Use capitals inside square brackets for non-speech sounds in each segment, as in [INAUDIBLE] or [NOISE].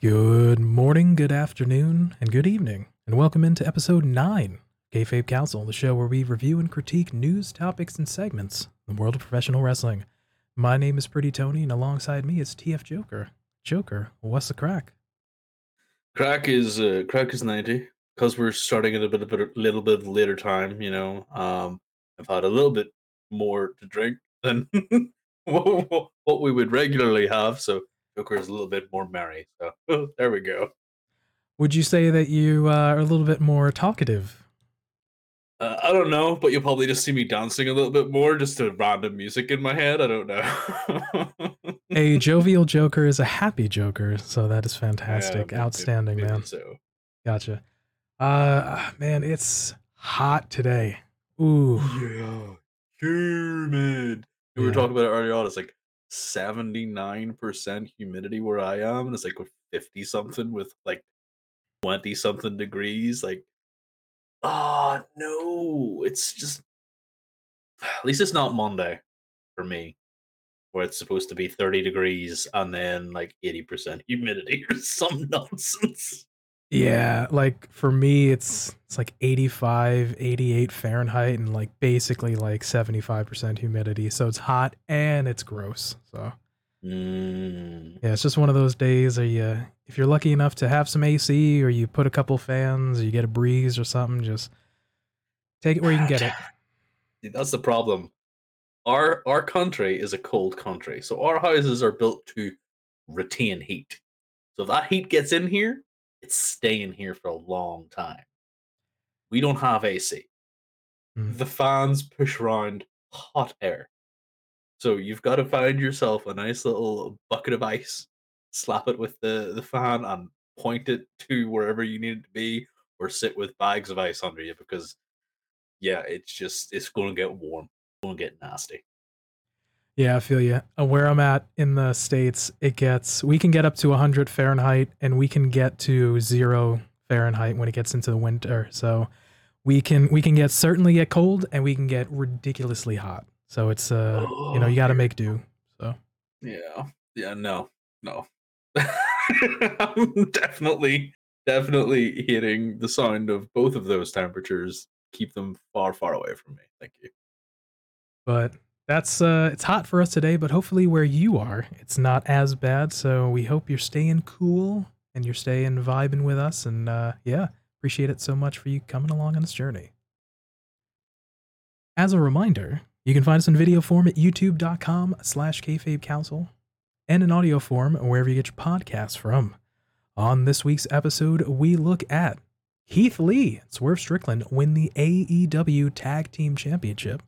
Good morning, good afternoon, and good evening, and welcome into episode 9 Kayfabe Kouncil, the show where we review and critique news, topics, and segments in the world of professional wrestling. My name is Pretty Tony, and alongside me is TF Joker. Joker, what's the crack? Crack is uh, crack is ninety because we're starting at a bit of a little bit later time. You know, um, I've had a little bit more to drink than [LAUGHS] [LAUGHS] what, we would regularly have, so Joker is a little bit more merry. So [LAUGHS] there we go. Would you say that you uh, are a little bit more talkative? Uh, I don't know, but you'll probably just see me dancing a little bit more, just to random music in my head. I don't know. a [LAUGHS] jovial Joker is a happy Joker, so that is fantastic, yeah, outstanding, maybe, maybe man. So. Gotcha. Uh, man, it's hot today. Ooh. Yeah. Humid. We were talking about it earlier on. It's like 79% humidity where I am, and it's like 50 something with like 20 something degrees. Like, oh no, it's just [SIGHS] at least it's not Monday for me, where it's supposed to be 30 degrees and then like 80% humidity [LAUGHS] or some nonsense. Yeah, like for me it's it's like 85, 88 Fahrenheit and like basically like 75% humidity. So it's hot and it's gross. So mm. Yeah, it's just one of those days where you if you're lucky enough to have some AC or you put a couple fans or you get a breeze or something, just take it where you can get it. [SIGHS] That's the problem. Our our country is a cold country. So our houses are built to retain heat. So if that heat gets in here, it's staying here for a long time. We don't have AC. Mm. The fans push around hot air. So you've got to find yourself a nice little bucket of ice, slap it with the, the fan, and point it to wherever you need it to be, or sit with bags of ice under you because, yeah, it's just, it's going to get warm, it's going to get nasty. Yeah, I feel you. Uh, where I'm at in the states, it gets we can get up to 100 Fahrenheit, and we can get to zero Fahrenheit when it gets into the winter. So we can we can get certainly get cold, and we can get ridiculously hot. So it's uh oh, you know you got to make do. So yeah, yeah, no, no, [LAUGHS] I'm definitely definitely hitting the sound of both of those temperatures. Keep them far far away from me. Thank you. But that's uh it's hot for us today, but hopefully where you are, it's not as bad. So we hope you're staying cool and you're staying vibing with us. And uh yeah, appreciate it so much for you coming along on this journey. As a reminder, you can find us in video form at youtube.com slash kayfabe kouncil and in audio form wherever you get your podcasts from. On this week's episode, we look at Keith Lee and Swerve Strickland win the AEW Tag Team Championship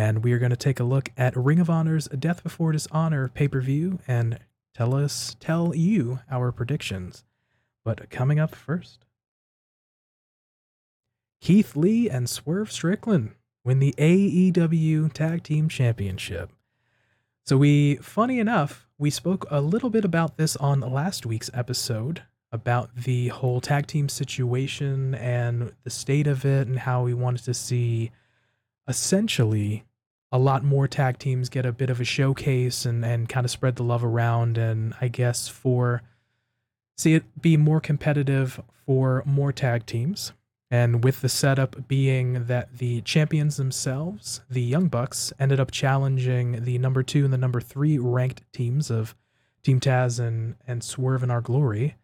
and we are going to take a look at Ring of Honor's Death Before Dishonor pay per view and tell us, tell you our predictions. But coming up first, Keith Lee and Swerve Strickland win the AEW Tag Team Championship. So, we, funny enough, we spoke a little bit about this on last week's episode about the whole tag team situation and the state of it and how we wanted to see essentially a lot more tag teams get a bit of a showcase and, and kind of spread the love around. And I guess for see it be more competitive for more tag teams. And with the setup being that the champions themselves, the Young Bucks, ended up challenging the number two and the number three ranked teams of Team Taz and, and Swerve in Our Glory.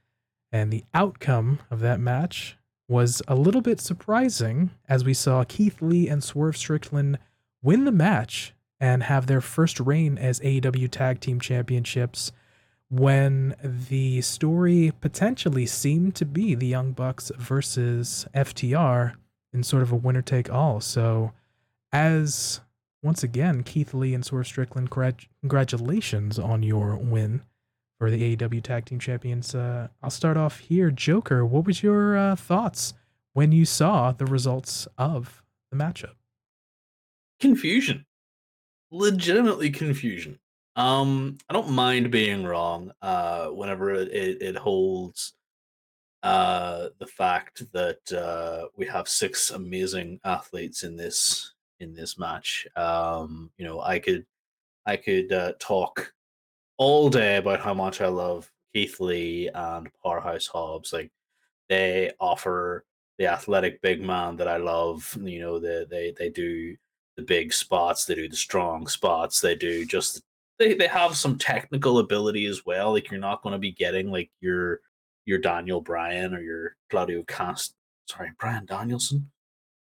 And the outcome of that match was a little bit surprising as we saw Keith Lee and Swerve Strickland win the match and have their first reign as AEW Tag Team Championships when the story potentially seemed to be the Young Bucks versus FTR in sort of a winner take all. So, as once again, Keith Lee and Swerve Strickland, congratulations on your win for the AEW Tag Team Champions. Uh, I'll start off here. Joker, what was your uh, thoughts when you saw the results of the matchup? Confusion. Legitimately confusion. Um, I don't mind being wrong uh, whenever it, it, it holds uh, the fact that uh, we have six amazing athletes in this in this match. Um, you know, I could I could uh, talk all day about how much I love Keith Lee and Powerhouse Hobbs. Like they offer the athletic big man that I love. You know, they they they do the big spots, they do the strong spots, they do just they they have some technical ability as well. Like you're not going to be getting like your your Daniel Bryan or your Claudio Cast sorry Bryan Danielson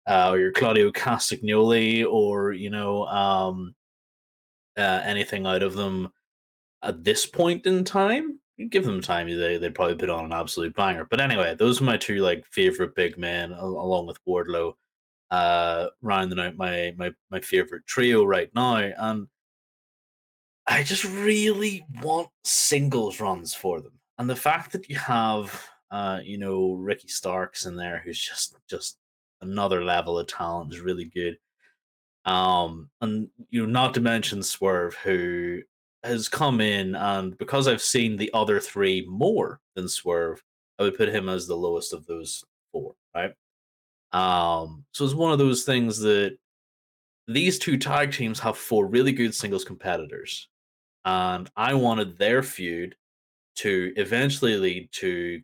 uh, or your Claudio Castagnoli or you know um, uh, anything out of them at this point in time. give them time, they they'd probably put on an absolute banger. But anyway, those are my two like favorite big men, along with Wardlow, uh, rounding out my my my favorite trio right now. And I just really want singles runs for them. And the fact that you have, uh, you know, Ricky Starks in there, who's just just another level of talent, is really good. Um, and you know, not to mention Swerve, who has come in, and because I've seen the other three more than Swerve, I would put him as the lowest of those four, right? Um, so it's one of those things that these two tag teams have four really good singles competitors, and I wanted their feud to eventually lead to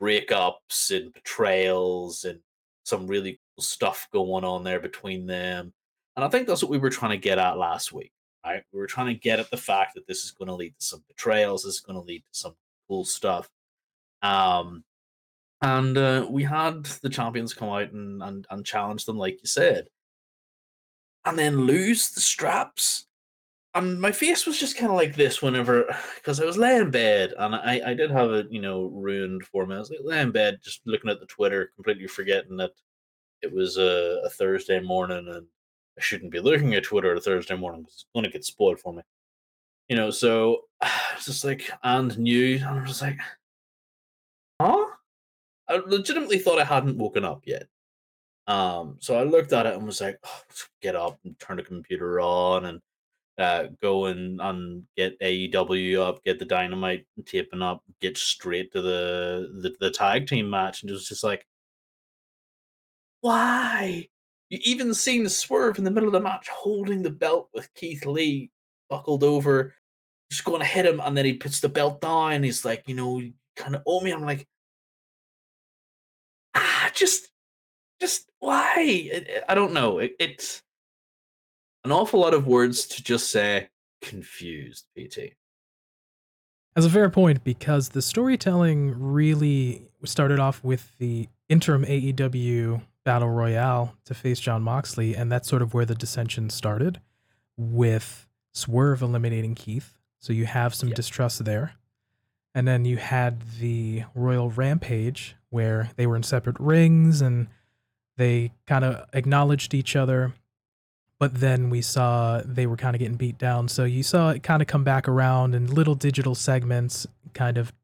breakups and betrayals and some really cool stuff going on there between them. And I think that's what we were trying to get at last week right? We were trying to get at the fact that this is going to lead to some betrayals. This is going to lead to some cool stuff. Um, and uh, we had the champions come out and, and and challenge them, like you said, and then lose the straps. And my face was just kind of like this whenever, [SIGHS] because I was laying in bed and I, I did have it, you know, ruined for me. I was like laying in bed, just looking at the Twitter, completely forgetting that it was a, a Thursday morning and I shouldn't be looking at Twitter a Thursday morning because it's going to get spoiled for me. You know, so [SIGHS] it's just like, and new, and I'm just like, huh? I legitimately thought I hadn't woken up yet. Um, so I looked at it and was like, oh, get up and turn the computer on and uh, go and, and get AEW up, get the dynamite taping up, get straight to the, the, the tag team match. And it was just like, why? You even seen the Swerve in the middle of the match holding the belt with Keith Lee buckled over, just going to hit him, and then he puts the belt down. he's like, you know, kind of owe me. I'm like, just, just why? I don't know. It, it's an awful lot of words to just say confused, PT. As a fair point, because the storytelling really started off with the interim AEW battle royale to face Jon Moxley, and that's sort of where the dissension started with Swerve eliminating Keith. So you have some yep. distrust there. And then you had the Royal Rampage where they were in separate rings and they kind of acknowledged each other. But then we saw they were kind of getting beat down. So you saw it kind of come back around in little digital segments, kind of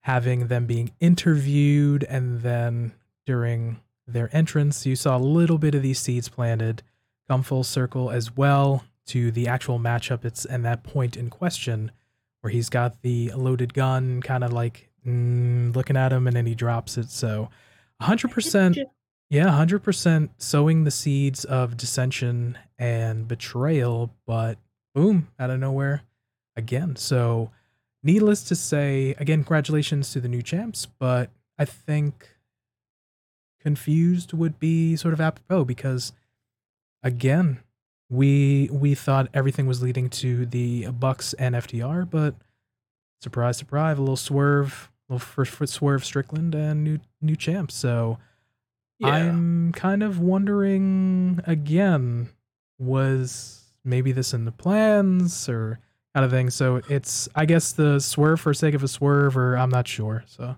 having them being interviewed. And then during their entrance, you saw a little bit of these seeds planted come full circle as well to the actual matchup. It's and that point in question where he's got the loaded gun, kind of like mm, looking at him, and then he drops it. So, hundred percent, yeah, hundred percent sowing the seeds of dissension and betrayal, but boom, out of nowhere again. So, needless to say, again, congratulations to the new champs, but I think confused would be sort of apropos because again we we thought everything was leading to the bucks and ftr but surprise surprise a little swerve a little first foot swerve strickland and new new champ so yeah. i'm kind of wondering again was maybe this in the plans or kind of thing. So it's i guess the swerve for sake of a swerve or i'm not sure so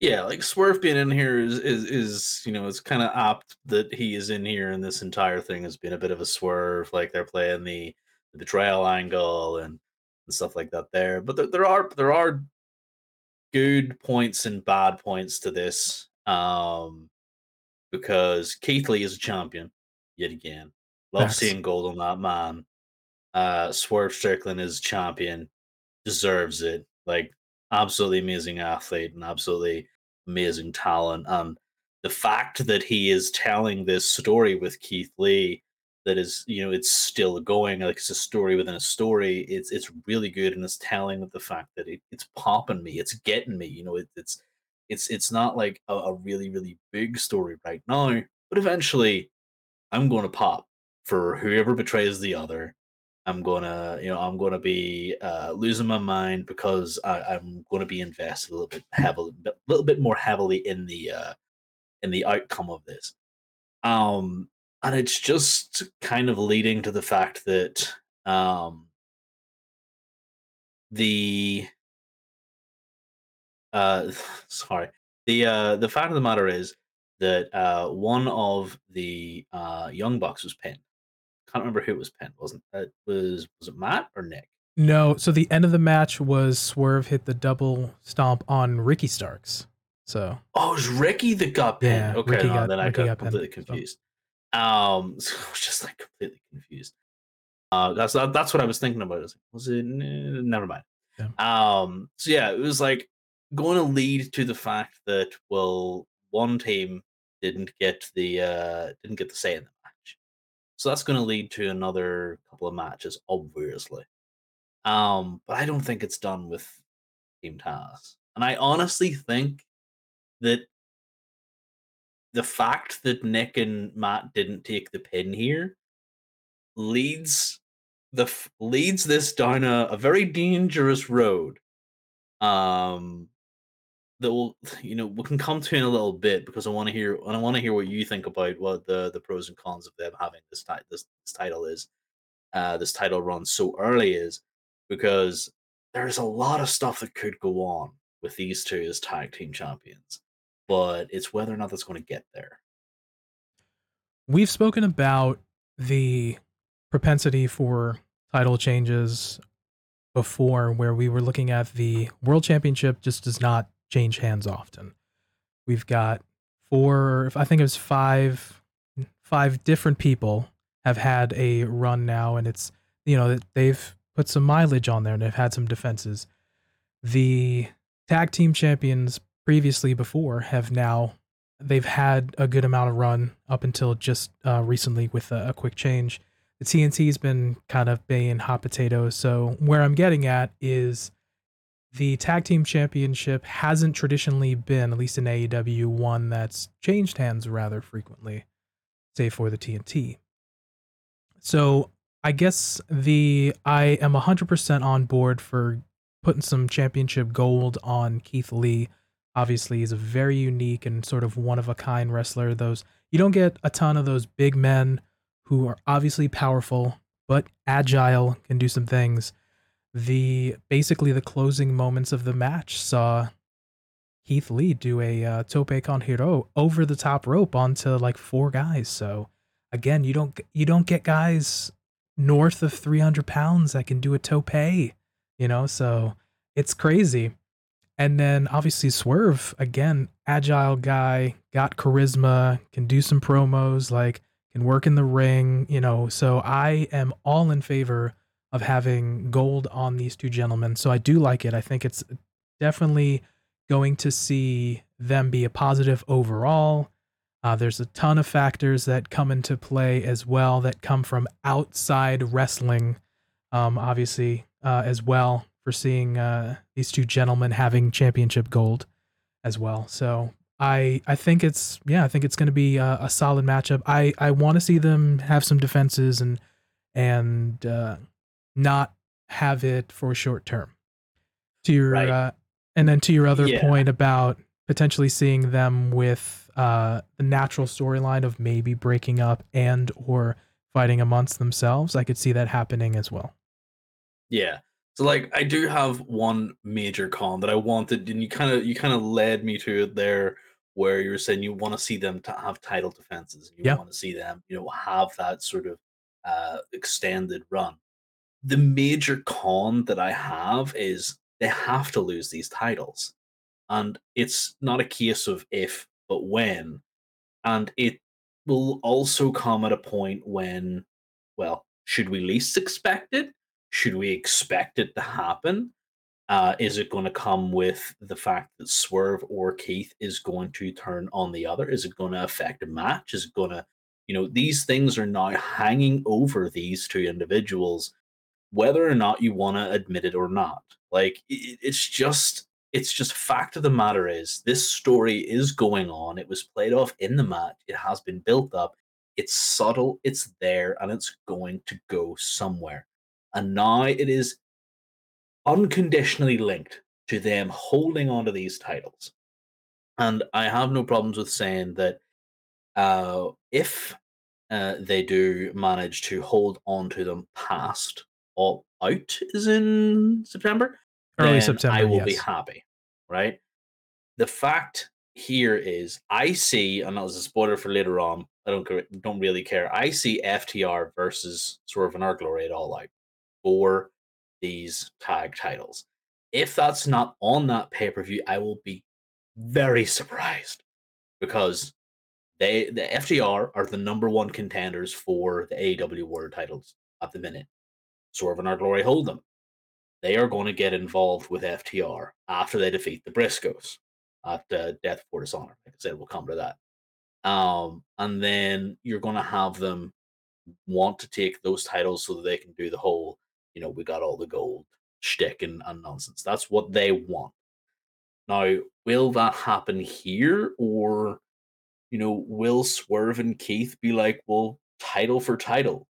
yeah, like Swerve being in here is is, is you know it's kind of opt that he is in here, and this entire thing has been a bit of a swerve. Like they're playing the, the betrayal angle and, and stuff like that there. But there, there are there are good points and bad points to this, um, because Keith Lee is a champion yet again. Love seeing gold on that man. Uh, Swerve Strickland is champion, deserves it. Like absolutely amazing athlete and absolutely amazing talent. And the fact that he is telling this story with Keith Lee that is you know it's still going like it's a story within a story it's it's really good and it's telling of the fact that it, it's popping me it's getting me you know it, it's it's it's not like a, a really really big story right now but eventually i'm going to pop for whoever betrays the other i'm gonna you know i'm gonna be uh, losing my mind because I, i'm going to be invested a little bit heavily a little bit more heavily in the uh in the outcome of this. Um and it's just kind of leading to the fact that um the uh [SIGHS] sorry the uh the fact of the matter is that uh one of the uh young bucks was pinned can't remember who it was pinned wasn't it? Was was it matt or nick? No, so the end of the match was Swerve hit the double stomp on Ricky Starks. So. Oh it was ricky that got pinned. Yeah, okay Ricky no, got- then i Ricky got, got pinned, completely so. confused. Um [LAUGHS] so I was just like completely confused. Uh that's that's what i was thinking about. I was, like, was it never mind. Yeah. um so yeah it was like going to lead to the fact that well one team didn't get the uh didn't get the say in the match so that's going to lead to another couple of matches obviously. Um but i don't think it's done with team taz and i honestly think that the fact that nick and matt didn't take the pin here leads the leads this down a, a very dangerous road. Um that will [LAUGHS] you know we can come to in a little bit because I want to hear and I want to hear what you think about what the the pros and cons of them having this ti- this, this title is uh this title run so early is because there's a lot of stuff that could go on with these two as tag team champions but it's whether or not that's going to get there. We've spoken about the propensity for title changes before where we were looking at the world championship just does not change hands often we've got four i think it was five five different people have had a run now and it's you know they've put some mileage on there and they've had some defenses the tag team champions previously before have now they've had a good amount of run up until just uh, recently with a, a quick change. The TNT's been kind of being hot potatoes. So where I'm getting at is the tag team championship hasn't traditionally been, at least in AEW, one that's changed hands rather frequently, say for the TNT. So I guess the I am 100% on board for putting some championship gold on Keith Lee. Obviously he's a very unique and sort of one of a kind wrestler. Those you don't get a ton of those big men who are obviously powerful but agile can do some things the basically the closing moments of the match saw Keith Lee do a uh, tope con hilo over the top rope onto like four guys. So again you don't you don't get guys north of 300 pounds that can do a tope you know? So it's crazy. And then obviously Swerve, again, agile guy, got charisma, can do some promos, like can work in the ring, you know. So I am all in favor of having gold on these two gentlemen. So I do like it. I think it's definitely going to see them be a positive overall. Uh, there's a ton of factors that come into play as well that come from outside wrestling, um, obviously, uh, as well for seeing uh, these two gentlemen having championship gold as well. So I I think it's yeah I think it's going to be a, a solid matchup. I I want to see them have some defenses and and uh, not have it for short term. To your Right. uh, and then to your other Yeah. point about potentially seeing them with uh, the natural storyline of maybe breaking up and or fighting amongst themselves, I could see that happening as well. Yeah. So like I do have one major con that I wanted and you kind of you kind of led me to it there where you were saying you want to see them to have title defenses and you Yeah. want to see them, you know, have that sort of uh extended run. The major con that I have is they have to lose these titles. And it's not a case of if but when. And it will also come at a point when well, should we least expect it? Should we expect it to happen? Uh, is it going to come with the fact that Swerve or Keith is going to turn on the other? Is it going to affect a match? Is it going to, You know, these things are now hanging over these two individuals, whether or not you want to admit it or not. Like, it, it's just it's just fact of the matter is this story is going on. It was played off in the match. It has been built up. It's subtle. It's there, and it's going to go somewhere. And now it is unconditionally linked to them holding onto these titles. And I have no problems with saying that uh, if uh, they do manage to hold on to them past all out is in September, Early September. I will yes. be happy, right? The fact here is I see, and that was a spoiler for later on. I don't don't really care. I see FTR versus Swerve in Our Glory at all out for these tag titles. If that's not on that pay per view, I will be very surprised because they the FTR are the number one contenders for the AEW World titles at the minute. Swerve and Our Glory hold them. They are going to get involved with FTR after they defeat the Briscoes at uh, Death for Dishonor. Like I said, we'll come to that. Um, and then you're going to have them want to take those titles so that they can do the whole, you know, we got all the gold shtick and, and nonsense. That's what they want. Now, will that happen here, or you know, will Swerve and Keith be like, well, title for title?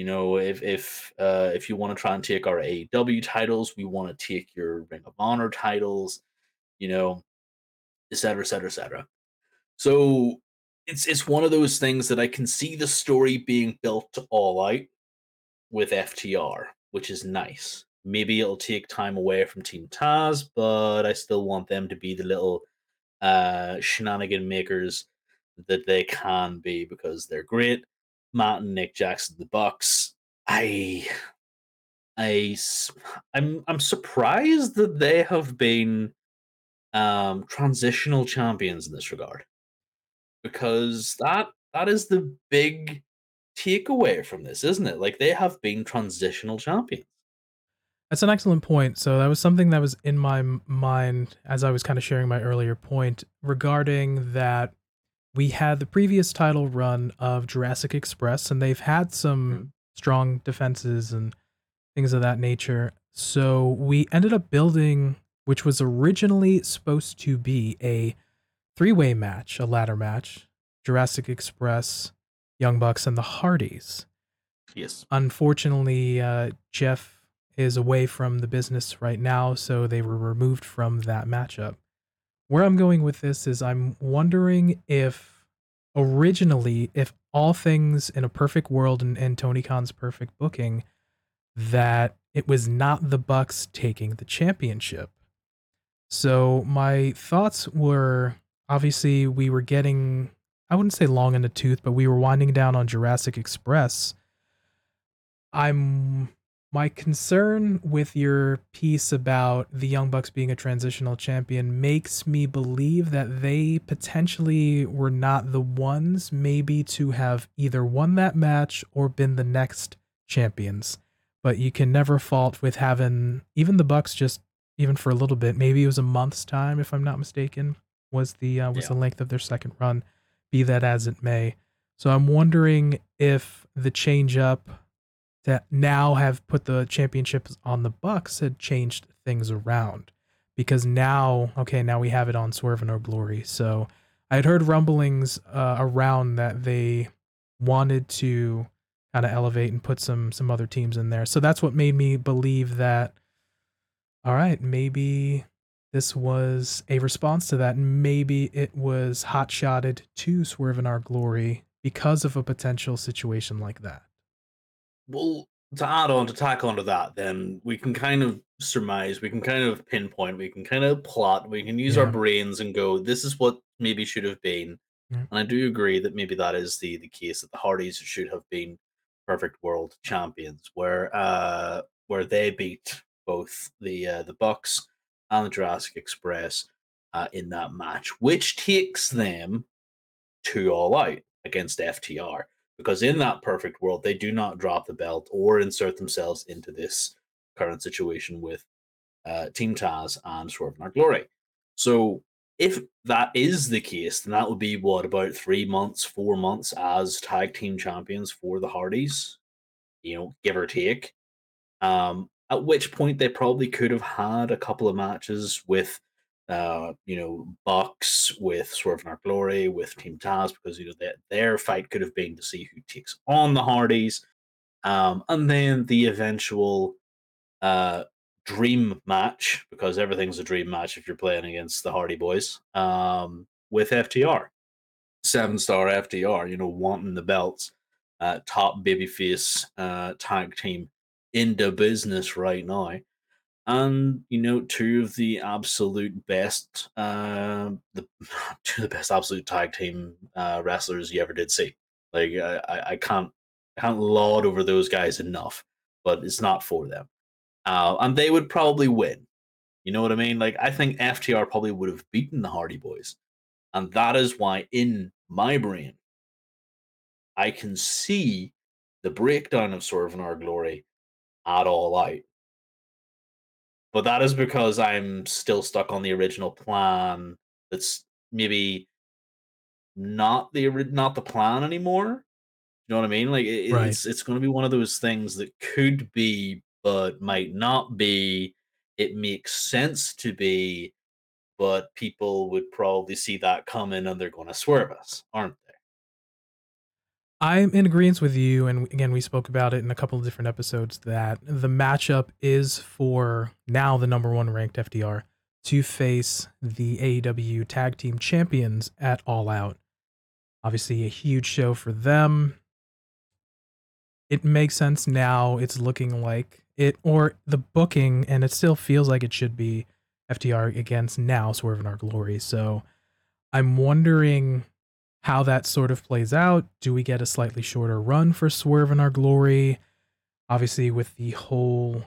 You know, if if uh, if you want to try and take our AEW titles, we want to take your Ring of Honor titles, you know, et cetera, et cetera, et cetera. So it's it's one of those things that I can see the story being built all out with FTR, which is nice. Maybe it'll take time away from Team Taz, but I still want them to be the little uh, shenanigan makers that they can be because they're great. Matt and Nick Jackson, the Bucks. I, I, I'm, I'm surprised that they have been um, transitional champions in this regard, because that that is the big takeaway from this, isn't it? Like they have been transitional champions. That's an excellent point. So that was something that was in my mind as I was kind of sharing my earlier point regarding that we had the previous title run of Jurassic Express, and they've had some mm-hmm. strong defenses and things of that nature. So we ended up building, which was originally supposed to be a three way match, a ladder match Jurassic Express, Young Bucks, and the Hardys. Yes. Unfortunately, uh, Jeff is away from the business right now, so they were removed from that matchup. Where I'm going with this is I'm wondering if originally, if all things in a perfect world and, and Tony Khan's perfect booking, that it was not the Bucks taking the championship. So my thoughts were obviously we were getting I wouldn't say long in the tooth, but we were winding down on Jurassic Express. I'm my concern with your piece about the Young Bucks being a transitional champion makes me believe that they potentially were not the ones, maybe, to have either won that match or been the next champions. But you can never fault with having even the Bucks just even for a little bit. Maybe it was a month's time, if I'm not mistaken, was the uh, was yeah. the length of their second run. Be that as it may. So I'm wondering if the change up that now have put the championships on the Bucks had changed things around because now okay now we have it on Swerve and Our Glory. So I had heard rumblings uh, around that they wanted to kind of elevate and put some some other teams in there. So that's what made me believe that all right, maybe this was a response to that. Maybe it was hot shotted to Swerve in Our Glory because of a potential situation like that well, to add on to tack onto that, then we can kind of surmise, we can kind of pinpoint, we can kind of plot, we can use yeah. our brains and go, this is what maybe should have been. Yeah. And I do agree that maybe that is the the case that the Hardys should have been perfect world champions, where uh where they beat both the uh, the Bucks and the Jurassic Express uh, in that match, which takes them to all out against FTR because in that perfect world, they do not drop the belt or insert themselves into this current situation with uh, Team Taz and Swerve Our Glory. So if that is the case, then that would be what about three months, four months as tag team champions for the Hardys, you know, give or take. Um, at which point they probably could have had a couple of matches with uh, you know, Bucks with Swerve in Our Glory, with Team Taz, because you know their, their fight could have been to see who takes on the Hardys, um, and then the eventual uh, dream match, because everything's a dream match if you're playing against the Hardy Boys, um, with FTR, seven star FTR, you know, wanting the belts, uh, top babyface uh, tag team in the business right now and you know two of the absolute best uh the [LAUGHS] two of the best absolute tag team uh wrestlers you ever did see. Like i i can't I can't laud over those guys enough but it's not for them. Uh and they would probably win. You know what i mean? Like i think ftr probably would have beaten the hardy boys. And that is why in my brain i can see the breakdown of swerve in our glory at all out but that is because I'm still stuck on the original plan. That's maybe not the not the plan anymore. You know what I mean? Like it, right. it's it's going to be one of those things that could be, but might not be. It makes sense to be, but people would probably see that coming and they're going to swerve us, aren't they? I'm in agreement with you, and again, we spoke about it in a couple of different episodes that the matchup is for now the number one ranked FTR to face the AEW Tag Team Champions at All Out. Obviously, a huge show for them. It makes sense now. It's looking like it, or the booking, and it still feels like it should be FTR against now Swerve in Our Glory. So I'm wondering how that sort of plays out. Do we get a slightly shorter run for Swerve in Our Glory? Obviously, with the whole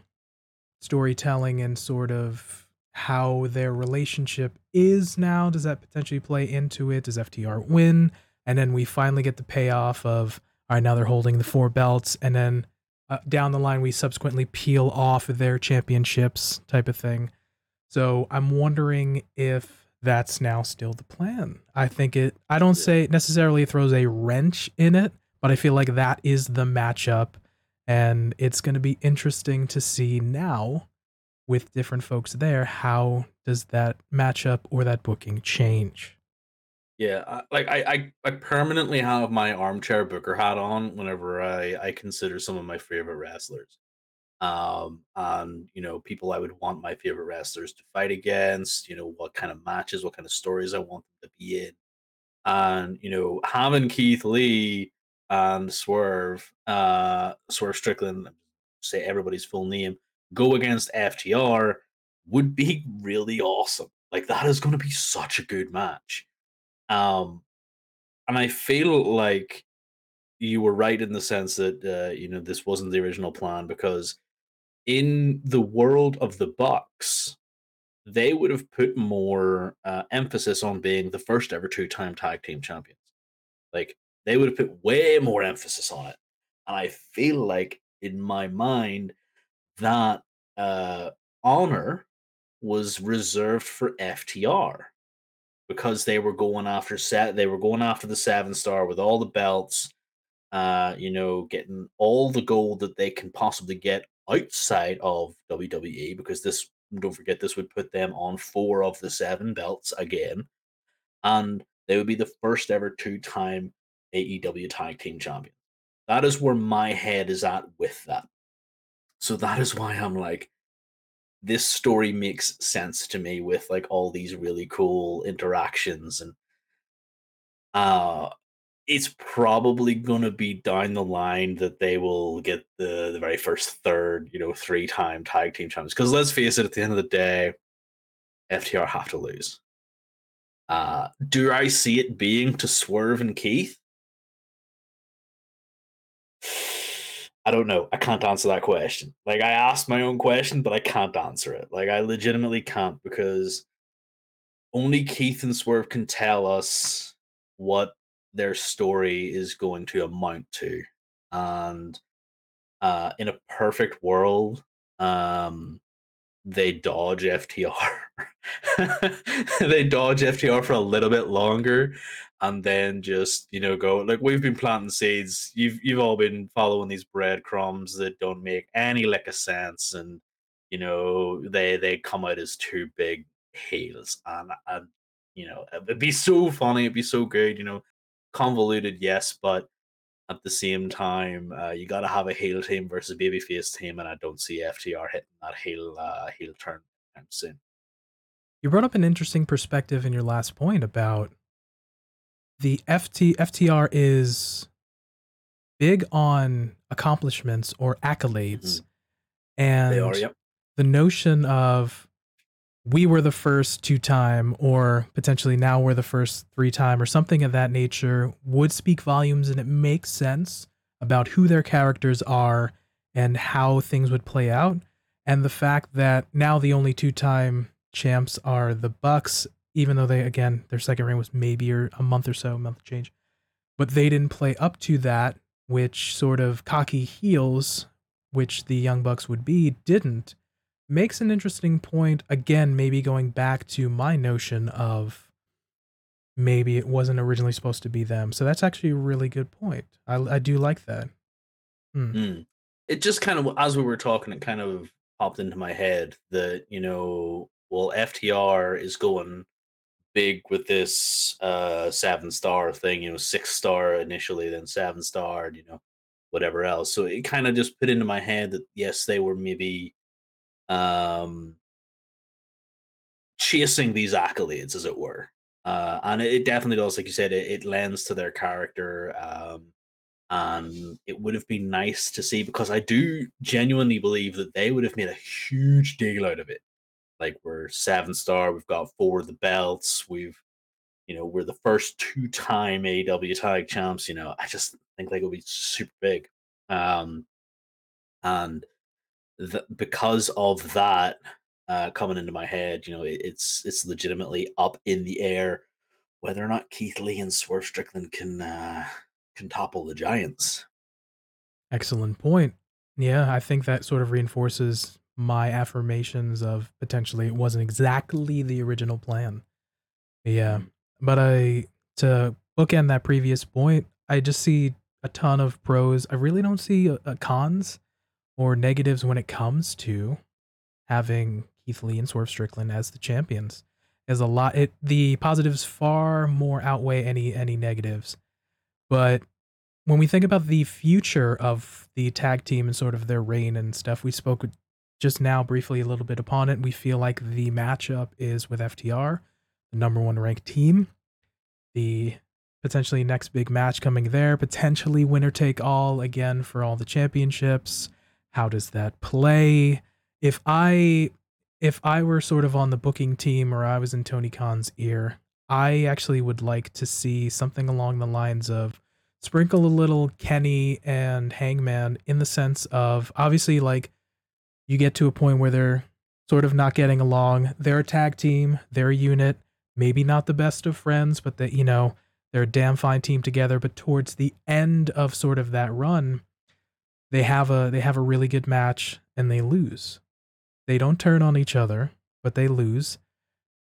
storytelling and sort of how their relationship is now, does that potentially play into it? Does FTR win? And then we finally get the payoff of, all right, now they're holding the four belts. And then uh, down the line, we subsequently peel off their championships type of thing. So I'm wondering if that's now still the plan. I think it, I don't say necessarily throws a wrench in it, but I feel like that is the matchup. And it's going to be interesting to see now with different folks there. How does that matchup or that booking change? Yeah, like I, I, I permanently have my armchair booker hat on whenever I, I consider some of my favorite wrestlers um, and you know people I would want my favorite wrestlers to fight against. You know what kind of matches, what kind of stories I want them to be in, and you know having Keith Lee and Swerve, uh, Swerve Strickland, say everybody's full name, go against FTR would be [LAUGHS] really awesome. Like that is going to be such a good match. Um, and I feel like you were right in the sense that uh, you know this wasn't the original plan because in the world of the Bucks, they would have put more uh, emphasis on being the first ever two time tag team champions. Like they would have put way more emphasis on it. And I feel like in my mind that uh, honor was reserved for FTR because they were going after set they were going after the seven star with all the belts uh you know getting all the gold that they can possibly get outside of WWE because this don't forget this would put them on four of the seven belts again, and they would be the first ever two-time AEW Tag Team Champion. That is where my head is at with that. So that is why I'm like, this story makes sense to me with like all these really cool interactions and uh it's probably going to be down the line that they will get the, the very first third, you know, three time tag team champions. Because let's face it, at the end of the day, FTR have to lose. Uh, do I see it being to Swerve and Keith? I don't know. I can't answer that question. Like I asked my own question, but I can't answer it. Like I legitimately can't because only Keith and Swerve can tell us what their story is going to amount to. And uh, in a perfect world, um, they dodge FTR [LAUGHS] they dodge FTR for a little bit longer and then just, you know, go like we've been planting seeds. You've you've all been following these breadcrumbs that don't make any lick of sense and you know, they they come out as two big heels and and you know, it'd be so funny, it'd be so good, you know, convoluted, yes, but at the same time, uh, you got to have a heel team versus babyface team, and I don't see FTR hitting that heel uh, heel turn soon. You brought up an interesting perspective in your last point about the FT FTR is big on accomplishments or accolades, Mhm. and are, yep. the notion of we were the first two time or potentially now we're the first three time or something of that nature would speak volumes and it makes sense about who their characters are and how things would play out. And the fact that now the only two time champs are the bucks even though they again their second reign was maybe a month or so a month change. But they didn't play up to that which sort of cocky heels which the young bucks would be didn't makes an interesting point again maybe going back to my notion of maybe it wasn't originally supposed to be them so that's actually a really good point i, I do like that Mm. It just kind of, as we were talking, it kind of popped into my head that you know, well, FTR is going big with this uh seven star thing, you know, six star initially, then seven star, you know, whatever else. So it kind of just put into my head that yes, they were maybe um chasing these accolades, as it were. Uh, and it, it definitely does, like you said, it, it lends to their character. Um, and it would have been nice to see because I do genuinely believe that they would have made a huge deal out of it. Like we're seven star, we've got four of the belts, we've you know, we're the first two time AEW tag champs, you know, I just think like it'll be super big. Um and th- because of that uh coming into my head, you know, it, it's it's legitimately up in the air whether or not Keith Lee and Swerve Strickland can uh can topple the giants. excellent point yeah i think that sort of reinforces my affirmations of potentially it wasn't exactly the original plan yeah Mm. but i to bookend that previous point i just see a ton of pros i really don't see uh, uh, cons or negatives when it comes to having Keith Lee and Swerve Strickland as the champions. Is a lot. It the positives far more outweigh any any negatives. But when we think about the future of the tag team and sort of their reign and stuff, we spoke just now briefly a little bit upon it. We feel like the matchup is with FTR, the number one ranked team. The potentially next big match coming there, potentially winner take all again for all the championships. How does that play? If I if I were sort of on the booking team or I was in Tony Khan's ear, I actually would like to see something along the lines of sprinkle a little Kenny and Hangman in the sense of obviously like you get to a point where they're sort of not getting along. They're a tag team, they're a unit, maybe not the best of friends, but that you know, they're a damn fine team together, but towards the end of sort of that run, they have a they have a really good match and they lose. They don't turn on each other, but they lose.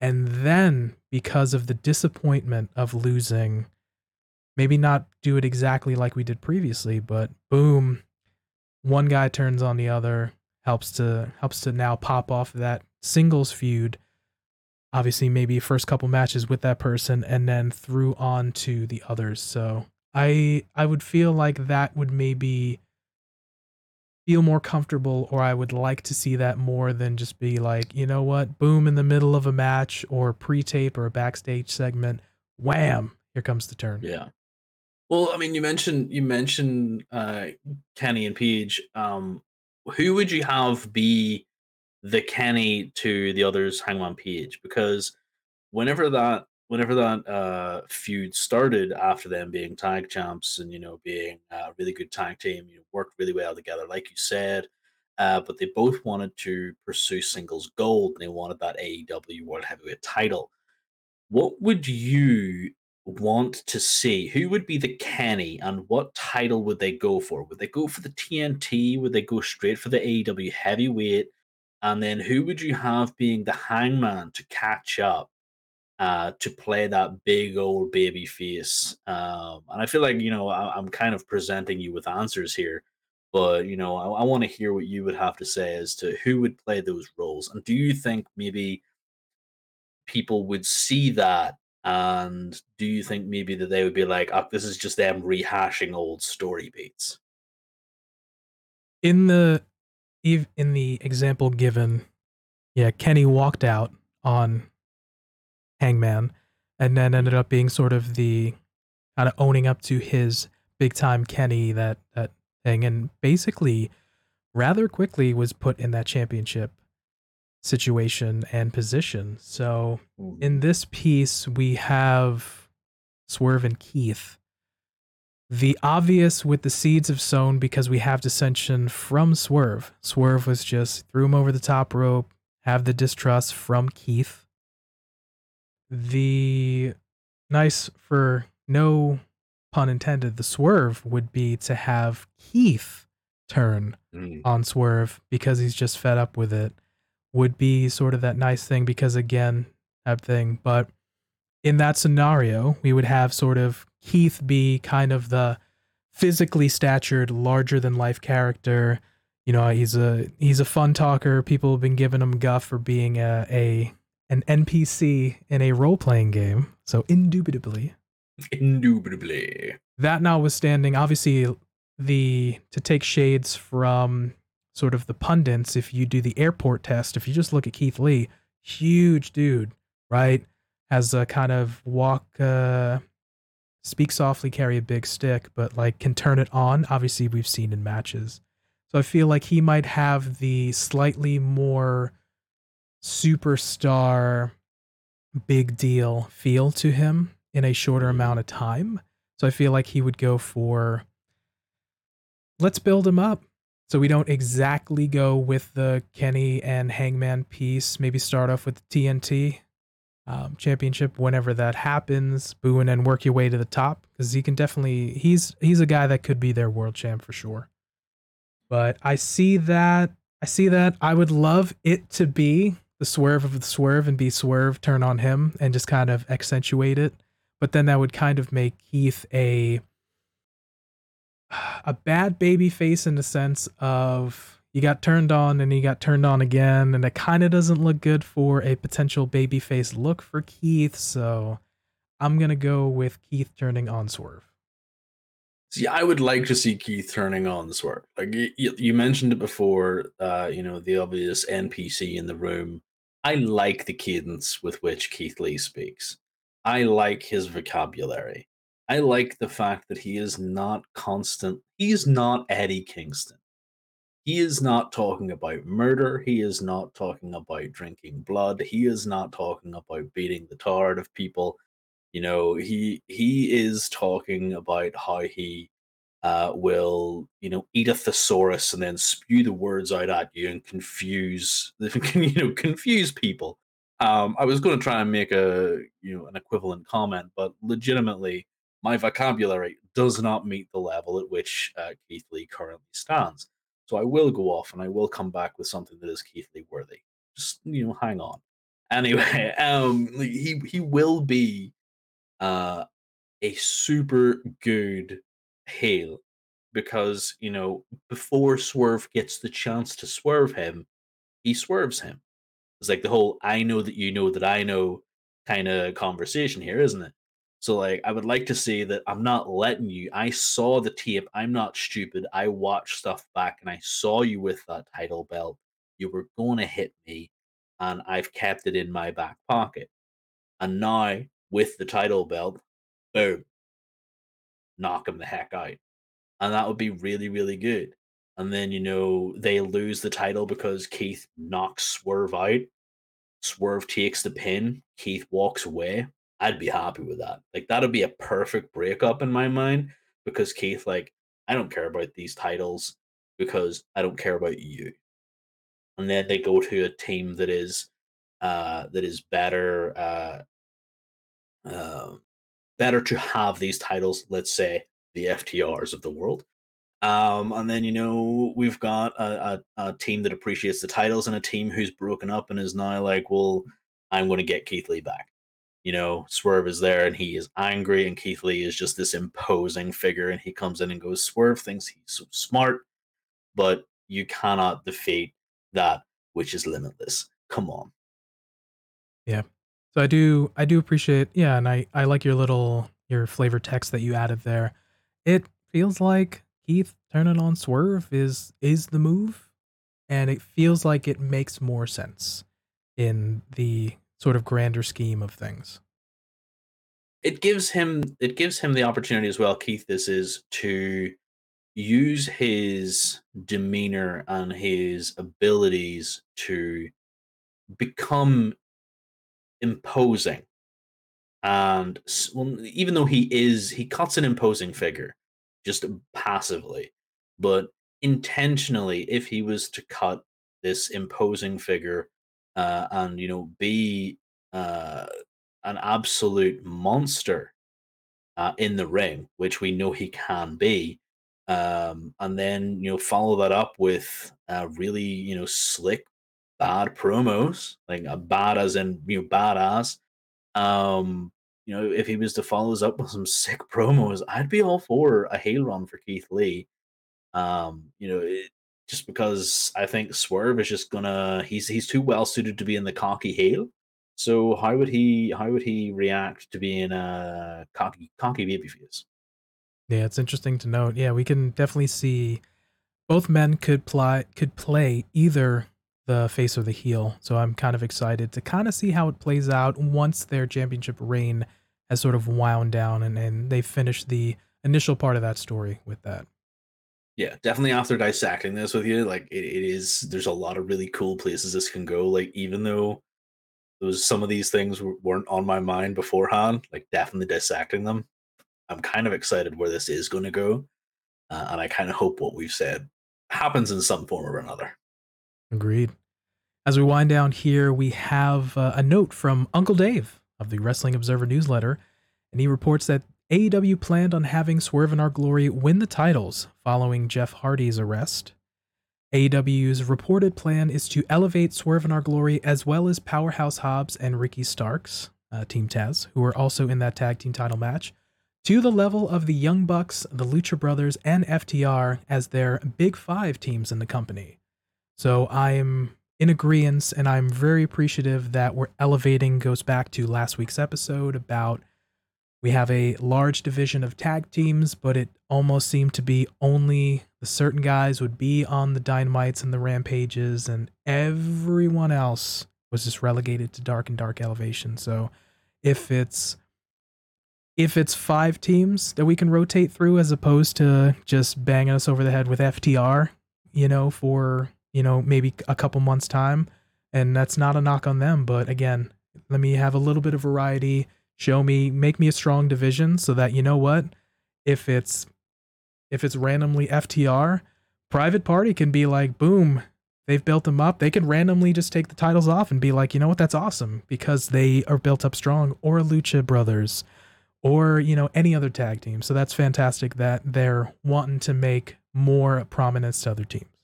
And then because of the disappointment of losing, maybe not do it exactly like we did previously, but boom, one guy turns on the other, helps to helps to now pop off that singles feud. Obviously, maybe first couple matches with that person and then through on to the others. So I I would feel like that would maybe feel more comfortable or I would like to see that more than just be like, you know what, boom in the middle of a match or pre-tape or a backstage segment, wham, here comes the turn. Yeah. Well, I mean, you mentioned you mentioned uh, Kenny and Page. Um, who would you have be the Kenny to the others, Hangman Page? Because whenever that whenever that uh, feud started after them being tag champs and you know being a really good tag team, you know, worked really well together, like you said. Uh, but they both wanted to pursue singles gold and they wanted that AEW World Heavyweight title. What would you want to see? Who would be the Kenny and what title would they go for? Would they go for the TNT? Would they go straight for the AEW heavyweight? And then who would you have being the hangman to catch up uh, to play that big old baby face? Um, and I feel like, you know, I, am kind of presenting you with answers here, but, you know, I, I want to hear what you would have to say as to who would play those roles. And do you think maybe people would see that and do you think maybe that they would be like, oh, this is just them rehashing old story beats? In the in the example given, yeah, Kenny walked out on Hangman and then ended up being sort of the kind of owning up to his big time Kenny that that thing and basically rather quickly was put in that championship situation and position. So in this piece, we have Swerve and Keith. The obvious with the seeds of sown because we have dissension from Swerve. Swerve was just threw him over the top rope, have the distrust from Keith. The nice for no pun intended, the swerve would be to have Keith turn mm. on Swerve because he's just fed up with it would be sort of that nice thing because again, that thing. But in that scenario, we would have sort of Keith be kind of the physically statured, larger than life character. You know, he's a he's a fun talker. People have been giving him guff for being a, a an NPC in a role playing game. So indubitably, indubitably. That notwithstanding, obviously the to take shades from sort of the pundits, if you do the airport test, if you just look at Keith Lee, huge dude, right? Has a kind of walk, uh, speak softly, carry a big stick, but like can turn it on. Obviously, we've seen in matches. So I feel like he might have the slightly more superstar, big deal feel to him in a shorter amount of time. So I feel like he would go for let's build him up. So we don't exactly go with the Kenny and Hangman piece. Maybe start off with the TNT um, championship whenever that happens. Boo and then work your way to the top because he can definitely he's he's a guy that could be their world champ for sure. But I see that I see that I would love it to be the swerve of the swerve and be swerve turn on him and just kind of accentuate it. But then that would kind of make Keith a a bad baby face in the sense of you got turned on and he got turned on again, and it kind of doesn't look good for a potential baby face look for Keith. So I'm gonna go with Keith turning on Swerve. See, I would like to see Keith turning on Swerve. Like you, you mentioned it before, uh, you know, the obvious NPC in the room. I like the cadence with which Keith Lee speaks. I like his vocabulary. I like the fact that he is not constant. He is not Eddie Kingston. He is not talking about murder. He is not talking about drinking blood. He is not talking about beating the tar out of people. You know, he he is talking about how he uh, will, you know, eat a thesaurus and then spew the words out at you and confuse, [LAUGHS] you know, confuse people. Um, I was going to try and make a, you know, an equivalent comment, but legitimately, my vocabulary does not meet the level at which uh, Keith Lee currently stands. So I will go off and I will come back with something that is Keith Lee worthy. Just you know, hang on. Anyway, [LAUGHS] um, he he will be uh, a super good heel because you know before Swerve gets the chance to swerve him, he swerves him. It's like the whole "I know that you know that I know" kind of conversation here, isn't it? So like I would like to say that I'm not letting you. I saw the tape. I'm not stupid. I watched stuff back and I saw you with that title belt. You were going to hit me and I've kept it in my back pocket. And now with the title belt, boom, knock him the heck out. And that would be really, really good. And then, you know, they lose the title because Keith knocks Swerve out. Swerve takes the pin. Keith walks away. I'd be happy with that. Like that'd be a perfect breakup in my mind because Keith, like, I don't care about these titles because I don't care about you. And then they go to a team that is uh that is better uh uh better to have these titles, let's say the FTRs of the world. Um, and then you know we've got a, a, a, team that appreciates the titles and a team who's broken up and is now like, well, I'm going to get Keith Lee back. You know, Swerve is there and he is angry, and Keith Lee is just this imposing figure, and he comes in and goes, Swerve thinks he's so smart, but you cannot defeat that which is limitless. Come on. Yeah. So I do I do appreciate yeah, and I I like your little your flavor text that you added there. It feels like Keith turning on Swerve is is the move, and it feels like it makes more sense in the sort of grander scheme of things. It gives him it gives him the opportunity as well, Keith. This is to use his demeanor and his abilities to become imposing. And even though he is he cuts an imposing figure just passively but intentionally if he was to cut this imposing figure uh, and you know be uh, an absolute monster uh, in the ring which we know he can be um, and then you know follow that up with uh, really you know slick bad promos like a bad as in you know badass um, you know, if he was to follow us up with some sick promos, I'd be all for a heel run for Keith Lee. Um, you know, it, just because I think Swerve is just gonna he's he's too well suited to be in the cocky heel. So how would he how would he react to being a cocky cocky babyface? Yeah, it's interesting to note. Yeah, we can definitely see both men could play could play either the face or the heel. So I'm kind of excited to kind of see how it plays out once their championship reign has sort of wound down and, and they finished the initial part of that story with that. Yeah, definitely after dissecting this with you, like it, it is there's a lot of really cool places this can go. Like even though those some of these things weren't on my mind beforehand, like definitely dissecting them, I'm kind of excited where this is going to go. Uh, and I kind of hope what we've said happens in some form or another. Agreed. As we wind down here, we have uh, a note from Uncle Dave of the Wrestling Observer newsletter, and he reports that AEW planned on having Swerve In Our Glory win the titles following Jeff Hardy's arrest. AEW's reported plan is to elevate Swerve In Our Glory as well as Powerhouse Hobbs and Ricky Starks, uh, Team Taz, who are also in that tag team title match, to the level of the Young Bucks, the Lucha Brothers, and FTR as their big five teams in the company. So I'm in agreement, and I'm very appreciative that we're elevating goes back to last week's episode about we have a large division of tag teams, but it almost seemed to be only the certain guys would be on the dynamites and the rampages, and everyone else was just relegated to dark and dark elevation. So if it's if it's five teams that we can rotate through as opposed to just banging us over the head with FTR, you know, for you know, maybe a couple months time. And that's not a knock on them, but again, let me have a little bit of variety. Show me, make me a strong division so that you know what, if it's if it's randomly FTR, private party can be like, boom, they've built them up. They can randomly just take the titles off and be like, you know what, that's awesome because they are built up strong. Or Lucha Brothers, or you know any other tag team. So that's fantastic that they're wanting to make more prominence to other teams.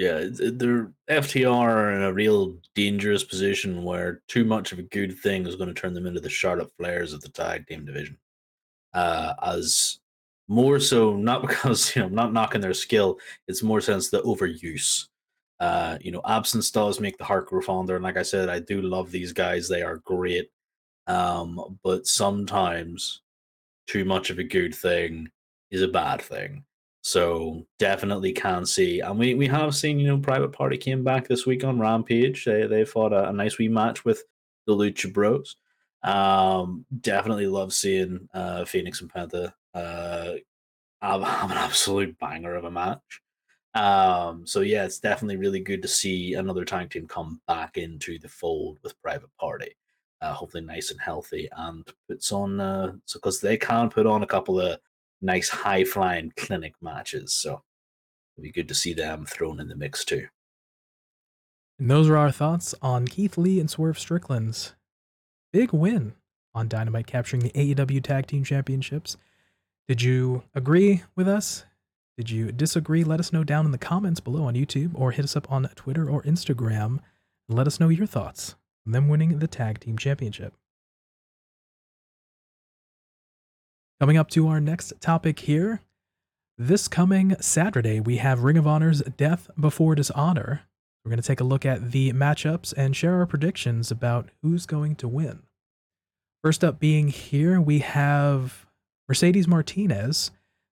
Yeah, they're FTR are in a real dangerous position where too much of a good thing is going to turn them into the Charlotte Flairs of the tag team division. Uh, as more so, not [LAUGHS] because you know, not knocking their skill, it's more sense the overuse. Uh, you know, absence does make the heart grow fonder, and like I said, I do love these guys; they are great. Um, but sometimes too much of a good thing is a bad thing. So definitely can see, and we, we have seen you know Private Party came back this week on Rampage. They they fought a, a nice wee match with the Lucha Bros. Um, definitely love seeing uh, Fénix and Penta uh, have, [LAUGHS] have an absolute banger of a match. Um, so yeah, it's definitely really good to see another tag team come back into the fold with Private Party. Uh, hopefully nice and healthy and puts on uh, so because they can put on a couple of nice high flying clinic matches. So it'd be good to see them thrown in the mix too. And those are our thoughts on Keith Lee and Swerve Strickland's big win on Dynamite capturing the AEW Tag Team Championships. Did you agree with us? Did you disagree? Let us know down in the comments below on YouTube or hit us up on Twitter or Instagram let us know your thoughts on them winning the tag team championship. Coming up to our next topic here. This coming Saturday, we have Ring of Honor's Death Before Dishonor. We're going to take a look at the matchups and share our predictions about who's going to win. First up, being here, we have Mercedes Martinez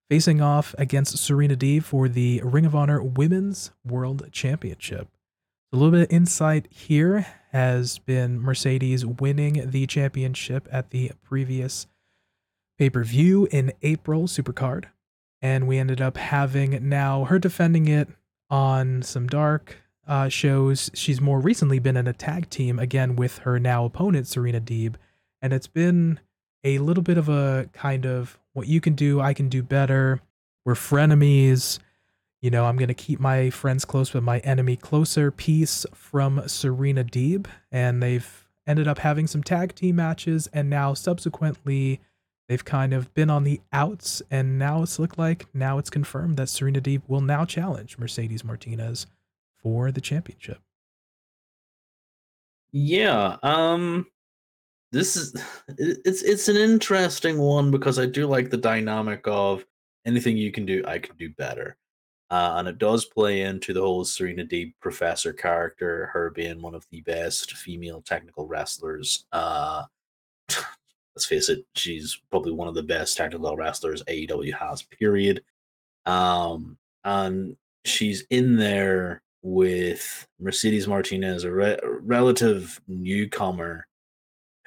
facing off against Serena Deeb for the Ring of Honor Women's World Championship. A little bit of insight here has been Mercedes winning the championship at the previous pay per view in April, Supercard. And we ended up having now her defending it on some dark uh, shows. She's more recently been in a tag team again with her now opponent, Serena Deeb. And it's been a little bit of a kind of what you can do, I can do better. We're frenemies. You know, I'm going to keep my friends close, but my enemy closer piece from Serena Deeb. And they've ended up having some tag team matches. And now, subsequently, they've kind of been on the outs. And now it's looked like now it's confirmed that Serena Deeb will now challenge Mercedes Martinez for the championship. Yeah. Um, this is [SIGHS] it's it's an interesting one because I do like the dynamic of anything you can do, I can do better. Uh, and it does play into the whole Serena Deeb professor character, her being one of the best female technical wrestlers. Uh, let's face it, she's probably one of the best tag technical wrestlers AEW has, period. Um, and she's in there with Mercedes Martinez, a re- relative newcomer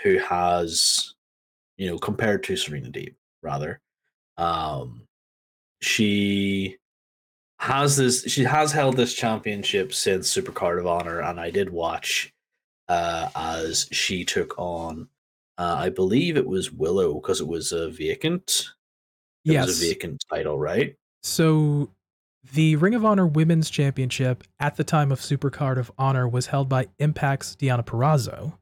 who has, you know, compared to Serena Deeb, rather, um, she has this. She has held this championship since Supercard of Honor, and I did watch uh, as she took on. Uh, I believe it was Willow because it was a vacant. It yes. was a vacant title, right? So the Ring of Honor Women's Championship at the time of Supercard of Honor was held by Impact's Deonna Purrazzo.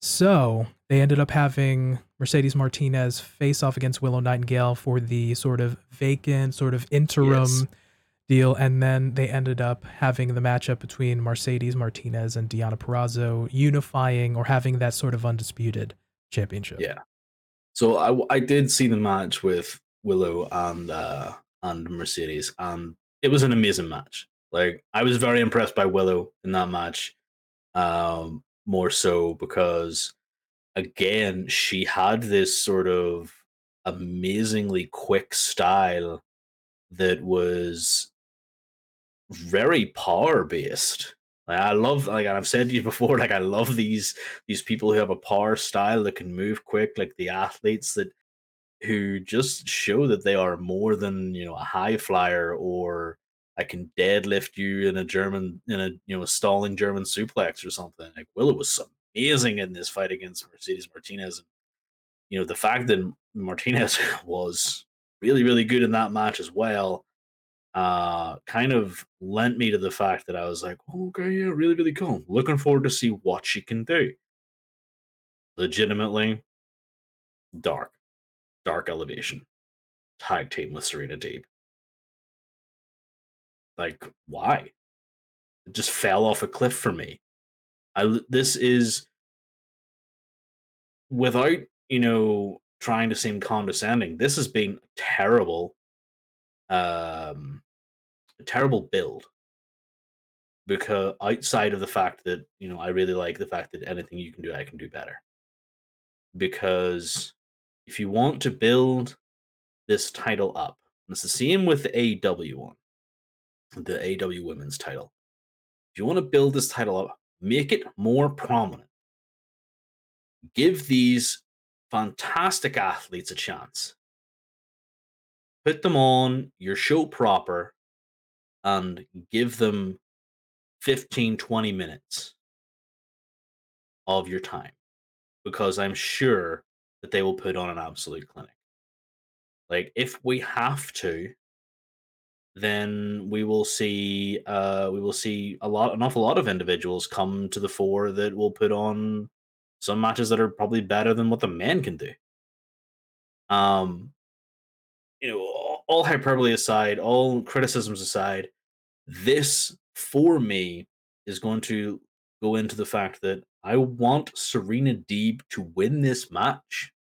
So they ended up having Mercedes Martinez face off against Willow Nightingale for the sort of vacant, sort of interim yes. deal. And then they ended up having the matchup between Mercedes Martinez and Deonna Purrazzo unifying or having that sort of undisputed championship. Yeah. So I, I did see the match with Willow and uh, and Mercedes, and it was an amazing match. Like I was very impressed by Willow in that match. Um, more so because again she had this sort of amazingly quick style that was very power based like i love like i've said to you before [LAUGHS] like i love these these people who have a power style that can move quick like the athletes that who just show that they are more than you know a high flyer or I can deadlift you in a German in a you know a stalling German suplex or something. Like Willow was amazing in this fight against Mercedes Martinez. And, you know the fact that Martinez [LAUGHS] was really really good in that match as well, uh, kind of lent me to the fact that I was like, okay, yeah, really really cool. Looking forward to see what she can do. Legitimately, dark, dark elevation, tag team with Serena Deeb like, why? It just fell off a cliff for me. I this is without you know trying to seem condescending. This has been terrible, um, a terrible build. Because outside of the fact that you know, I really like the fact that anything you can do, I can do better. Because if you want to build this title up, it's the same with the AEW one the aw Women's title. If you want to build this title up, make it more prominent. Give these fantastic athletes a chance. Put them on your show proper and give them 15, 20 minutes of your time because I'm sure that they will put on an absolute clinic. Like, if we have to, then we will see uh, we will see a lot an awful lot of individuals come to the fore that will put on some matches that are probably better than what the man can do. Um, you know, all hyperbole aside, all criticisms aside, this for me is going to go into the fact that I want Serena Deeb to win this match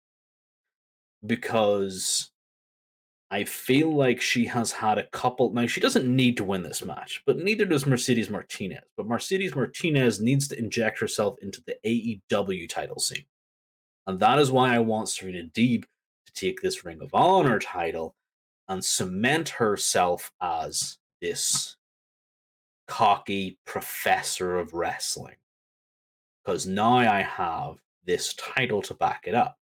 because I feel like she has had a couple. Now, she doesn't need to win this match, but neither does Mercedes Martinez. But Mercedes Martinez needs to inject herself into the AEW title scene. And that is why I want Serena Deeb to take this Ring of Honor title and cement herself as this cocky professor of wrestling. Because now I have this title to back it up.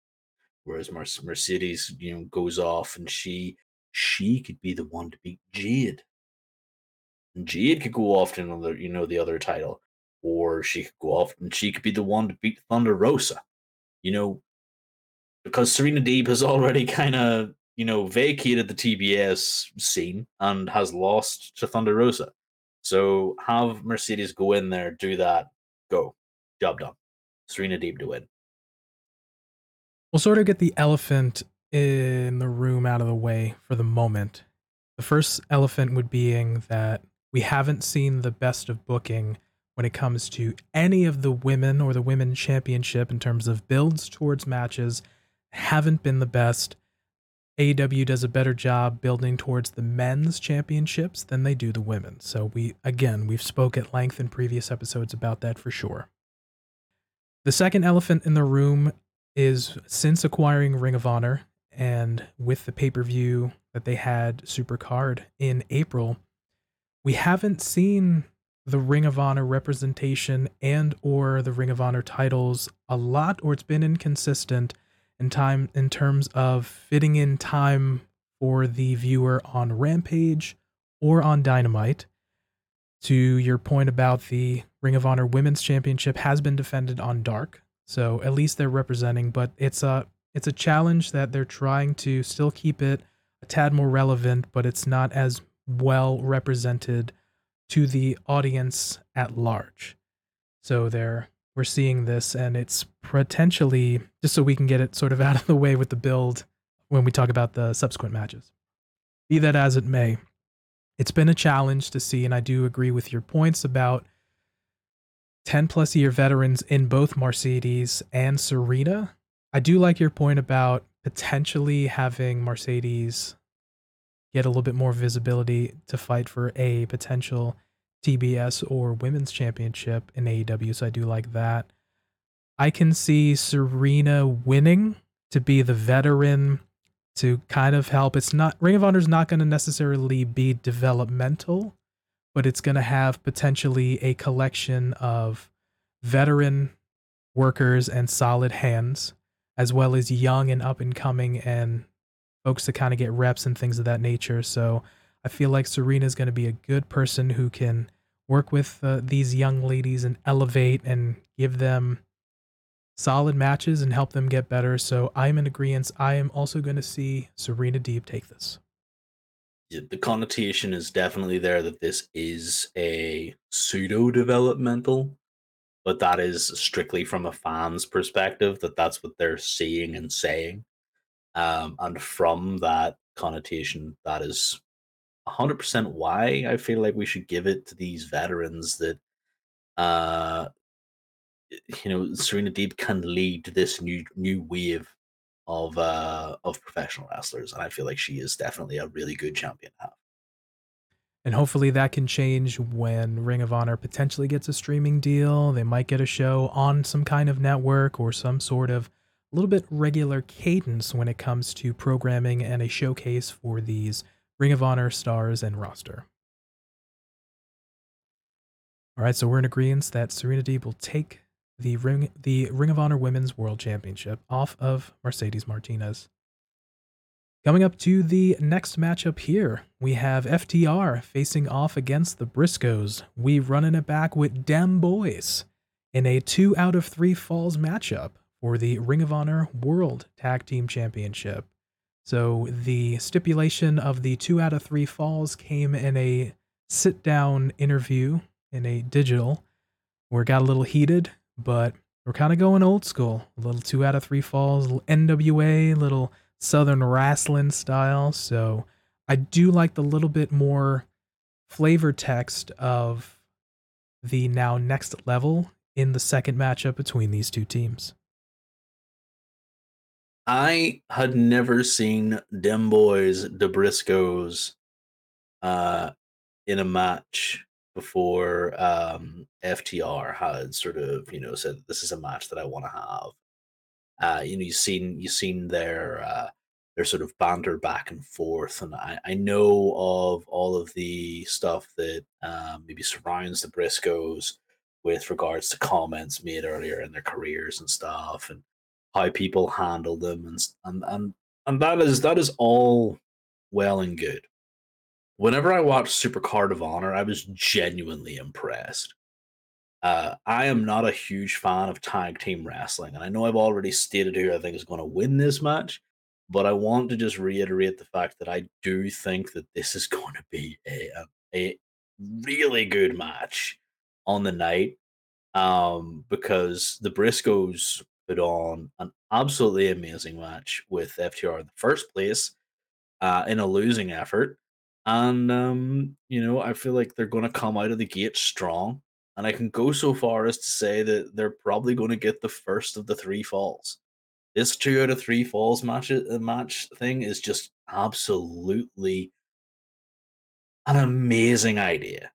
Whereas Mercedes, you know, goes off and she she could be the one to beat Jade. And Jade could go off to another, you know, the other title. Or she could go off and she could be the one to beat Thunder Rosa. You know, because Serena Deeb has already kind of, you know, vacated the TBS scene and has lost to Thunder Rosa. So have Mercedes go in there, do that, go. Job done. Serena Deeb to win. We'll sort of get the elephant in the room out of the way for the moment. The first elephant would being that we haven't seen the best of booking when it comes to any of the women or the women championship in terms of builds towards matches haven't been the best. AEW does a better job building towards the men's championships than they do the women. So we again, we've spoke at length in previous episodes about that for sure. The second elephant in the room is since acquiring Ring of Honor and with the pay-per-view that they had Supercard in April, we haven't seen the Ring of Honor representation and or the Ring of Honor titles a lot or it's been inconsistent in time in terms of fitting in time for the viewer on Rampage or on Dynamite. To your point about the Ring of Honor Women's Championship has been defended on Dark, so at least they're representing, but it's a it's a challenge that they're trying to still keep it a tad more relevant, but it's not as well represented to the audience at large. So they're we're seeing this and it's potentially just so we can get it sort of [LAUGHS] out of the way with the build when we talk about the subsequent matches. Be that as it may, it's been a challenge to see, and I do agree with your points about 10 plus year veterans in both Mercedes and Serena. I do like your point about potentially having Mercedes get a little bit more visibility to fight for a potential TBS or women's championship in AEW, so I do like that. I can see Serena winning to be the veteran to kind of help. It's not Ring of Honor is not going to necessarily be developmental, but it's going to have potentially a collection of veteran workers and solid hands, as well as young and up and coming and folks to kind of get reps and things of that nature. So I feel like Serena is going to be a good person who can work with uh, these young ladies and elevate and give them solid matches and help them get better. So I'm in agreement. I am also going to see Serena Deeb take this. The connotation is definitely there that this is a pseudo developmental, but that is strictly from a fan's perspective that that's what they're seeing and saying. Um, and from that connotation, that is 100% why I feel like we should give it to these veterans that, uh, you know, Serena Deeb can lead this new new wave of uh of professional wrestlers, and I feel like she is definitely a really good champion. And hopefully that can change when Ring of Honor potentially gets a streaming deal. They might get a show on some kind of network or some sort of a little bit regular cadence when it comes to programming and a showcase for these Ring of Honor stars and roster. All right, so we're in agreement that Serena Deeb will take the Ring the Ring of Honor Women's World Championship off of Mercedes Martinez. Coming up to the next matchup here, we have FTR facing off against the Briscoes. We running it back with Dem Boys in a two out of three falls matchup for the Ring of Honor World Tag Team Championship. So the stipulation of the two out of three falls came in a sit down interview in a digital where it got a little heated, but we're kind of going old school. A little two out of three falls, little NWA, little Southern wrestling style. So I do like the little bit more flavor text of the now next level in the second matchup between these two teams. I had never seen them boys, the Briscoes, uh, in a match before um, FTR had sort of, you know, said this is a match that I want to have. Uh, you know, you've seen you've seen their uh, their sort of banter back and forth, and I, I know of all of the stuff that um, maybe surrounds the Briscoes with regards to comments made earlier in their careers and stuff, and how people handle them, and and and and that is that is all well and good. Whenever I watched Super Card of Honor, I was genuinely impressed. Uh, I am not a huge fan of tag team wrestling, and I know I've already stated who I think is going to win this match, but I want to just reiterate the fact that I do think that this is [LAUGHS] going to be a a, a really good match on the night, um, because the Briscoes put on an absolutely amazing match with FTR in the first place, uh, in a losing effort, and um, you know I feel like they're going to come out of the gate strong and I can go so far as to say that they're probably going to get the first of the three falls. This two out of three falls match uh, match thing is just absolutely an amazing idea.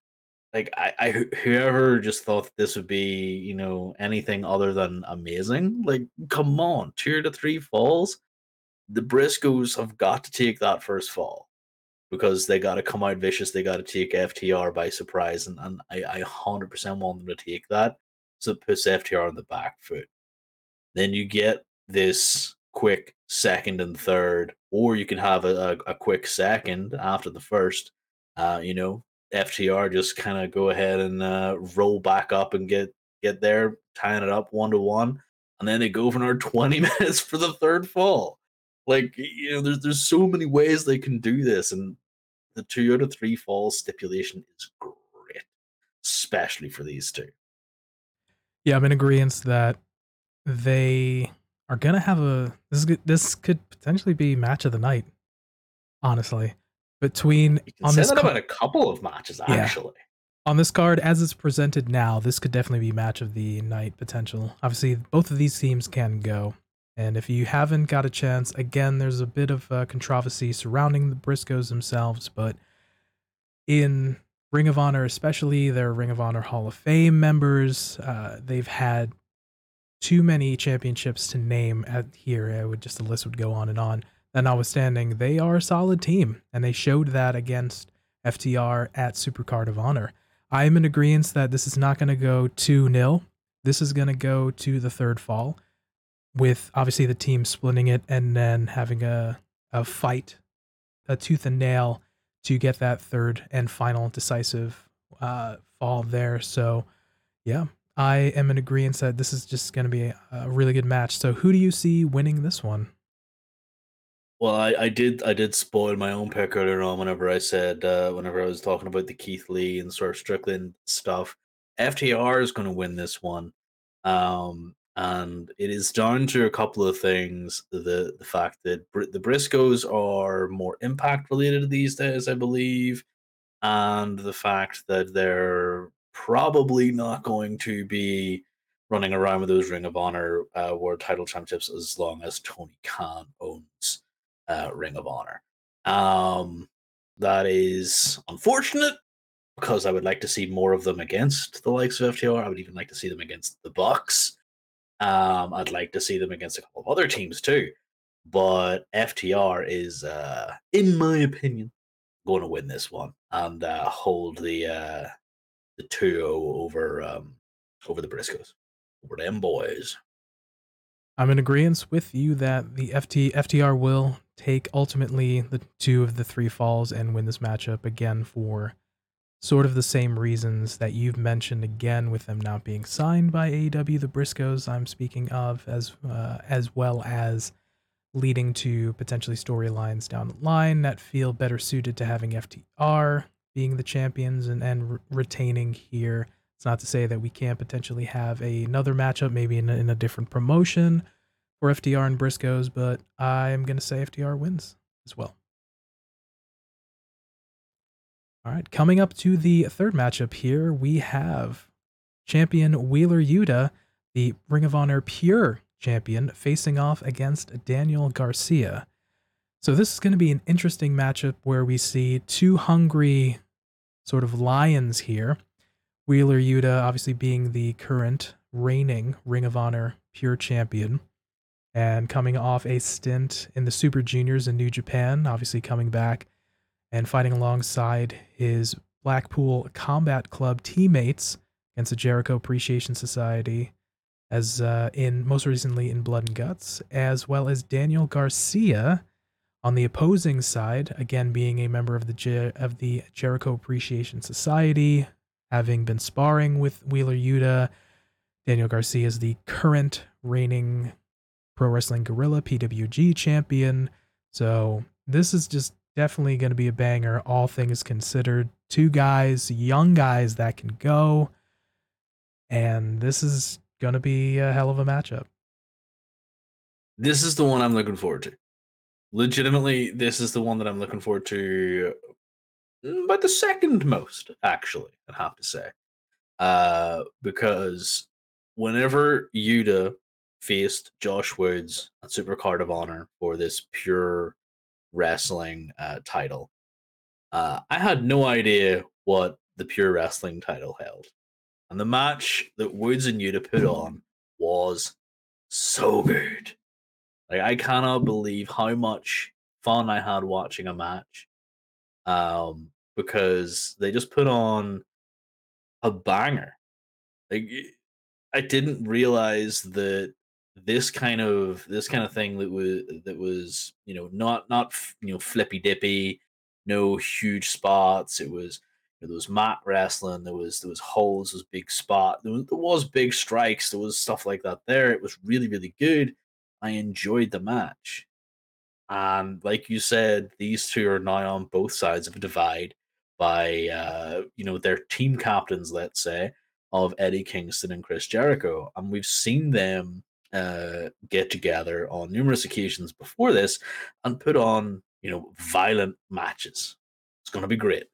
Like I, I whoever just thought this would be, you know, anything other than amazing. Like, come on, two to three falls. The Briscoes have got to take that first fall because they got to come out vicious. They got to take FTR by surprise, and, and I, I 100% want them to take that. So it puts FTR on the back foot. Then you get this quick second and third, or you can have a, a, a quick second after the first. Uh, you know, FTR just kind of go ahead and uh, roll back up and get get there, tying it up one to one, and then they go for another [LAUGHS] 20 minutes for the third fall. Like you know, there's there's so many ways they can do this, and the two out of three falls stipulation is great, especially for these two. Yeah, I'm in agreement that they are gonna have a this this could potentially be match of the night. Honestly, between on this that about a couple of matches actually. Yeah. On this card, as it's presented now, this could definitely be match of the night potential. Obviously, both of these teams can go. And if you haven't got a chance, again, there's a bit of uh, controversy surrounding the Briscoes themselves, but in Ring of Honor, especially their Ring of Honor Hall of Fame members, uh, they've had too many championships to name at here. I would just the list would go on and on. That notwithstanding, they are a solid team, and they showed that against FTR at Supercard of Honor. I am in agreement that this is not going to go 2 0. This is going to go to the third fall with obviously the team splitting it and then having a, a fight, a tooth and nail to get that third and final decisive uh, fall there. So, yeah, I am in agreement that this is just going to be a, really good match. So, who do you see winning this one? Well, I, I did I did spoil my own pick earlier on whenever I said uh, whenever I was talking about the Keith Lee and sort of Strickland stuff. FTR is going to win this one. Um, and it is down to a couple of things the the fact that Br- the briscoes are more impact related these days i believe and the fact that they're probably not going to be running around with those ring of honor uh, world title championships as long as tony khan owns uh, ring of honor um that is unfortunate because i would like to see more of them against the likes of ftr i would even like to see them against the bucks um, I'd like to see them against a couple of other teams too. But FTR is, uh, in my opinion, going to win this one and uh, hold the uh, the 2 over um, over the Briscoes, over them boys. I'm in agreement with you that the FT FTR will take ultimately the two of the three falls and win this matchup again for sort of the same reasons that you've mentioned again with them not being signed by AEW, the Briscoes I'm speaking of, as uh, as well as leading to potentially storylines down the line that feel better suited to having FTR being the champions and, and re- retaining here. It's not to say that we can't potentially have a, another matchup, maybe in a, in a different promotion for FTR and Briscoes, but I'm going to say FTR wins as well. All right, coming up to the third matchup here, we have champion Wheeler Yuta, the Ring of Honor Pure champion, facing off against Daniel Garcia. So this is going to be an interesting matchup where we see two hungry sort of lions here. Wheeler Yuta obviously being the current reigning Ring of Honor Pure champion and coming off a stint in the Super Juniors in New Japan, obviously coming back and fighting alongside his Blackpool Combat Club teammates against the Jericho Appreciation Society, as uh, in most recently in Blood and Guts, as well as Daniel Garcia on the opposing side, again being a member of the Jer- of the Jericho Appreciation Society, having been sparring with Wheeler Yuta. Daniel Garcia is the current reigning Pro Wrestling Guerrilla PWG champion. So this is just definitely going to be a banger, all things considered. Two guys, young guys that can go. And this is going to be a hell of a matchup. This is the one I'm looking forward to. Legitimately, this is the one that I'm looking forward to mm, but the second most, actually, I have to say. Uh, because whenever Yuta faced Josh Woods at Super Card of Honor for this pure wrestling uh, title. Uh, I had no idea what the pure wrestling title held. And the match that Woods and Yuta put on was so good. Like I cannot believe how much fun I had watching a match. Um, because they just put on a banger. Like I didn't realize that this kind of this kind of thing that was that was you know not not you know flippy dippy, no huge spots. It was you know, there was mat wrestling. There was there was holes. There was big spot. There was, there was big strikes. There was stuff like that. There, it was really really good. I enjoyed the match, and like you said, these two are now on both sides of a divide by uh, you know their team captains. Let's say of Eddie Kingston and Chris Jericho, and we've seen them uh, get together on numerous occasions before this and put on, you know, violent matches. It's going to be great.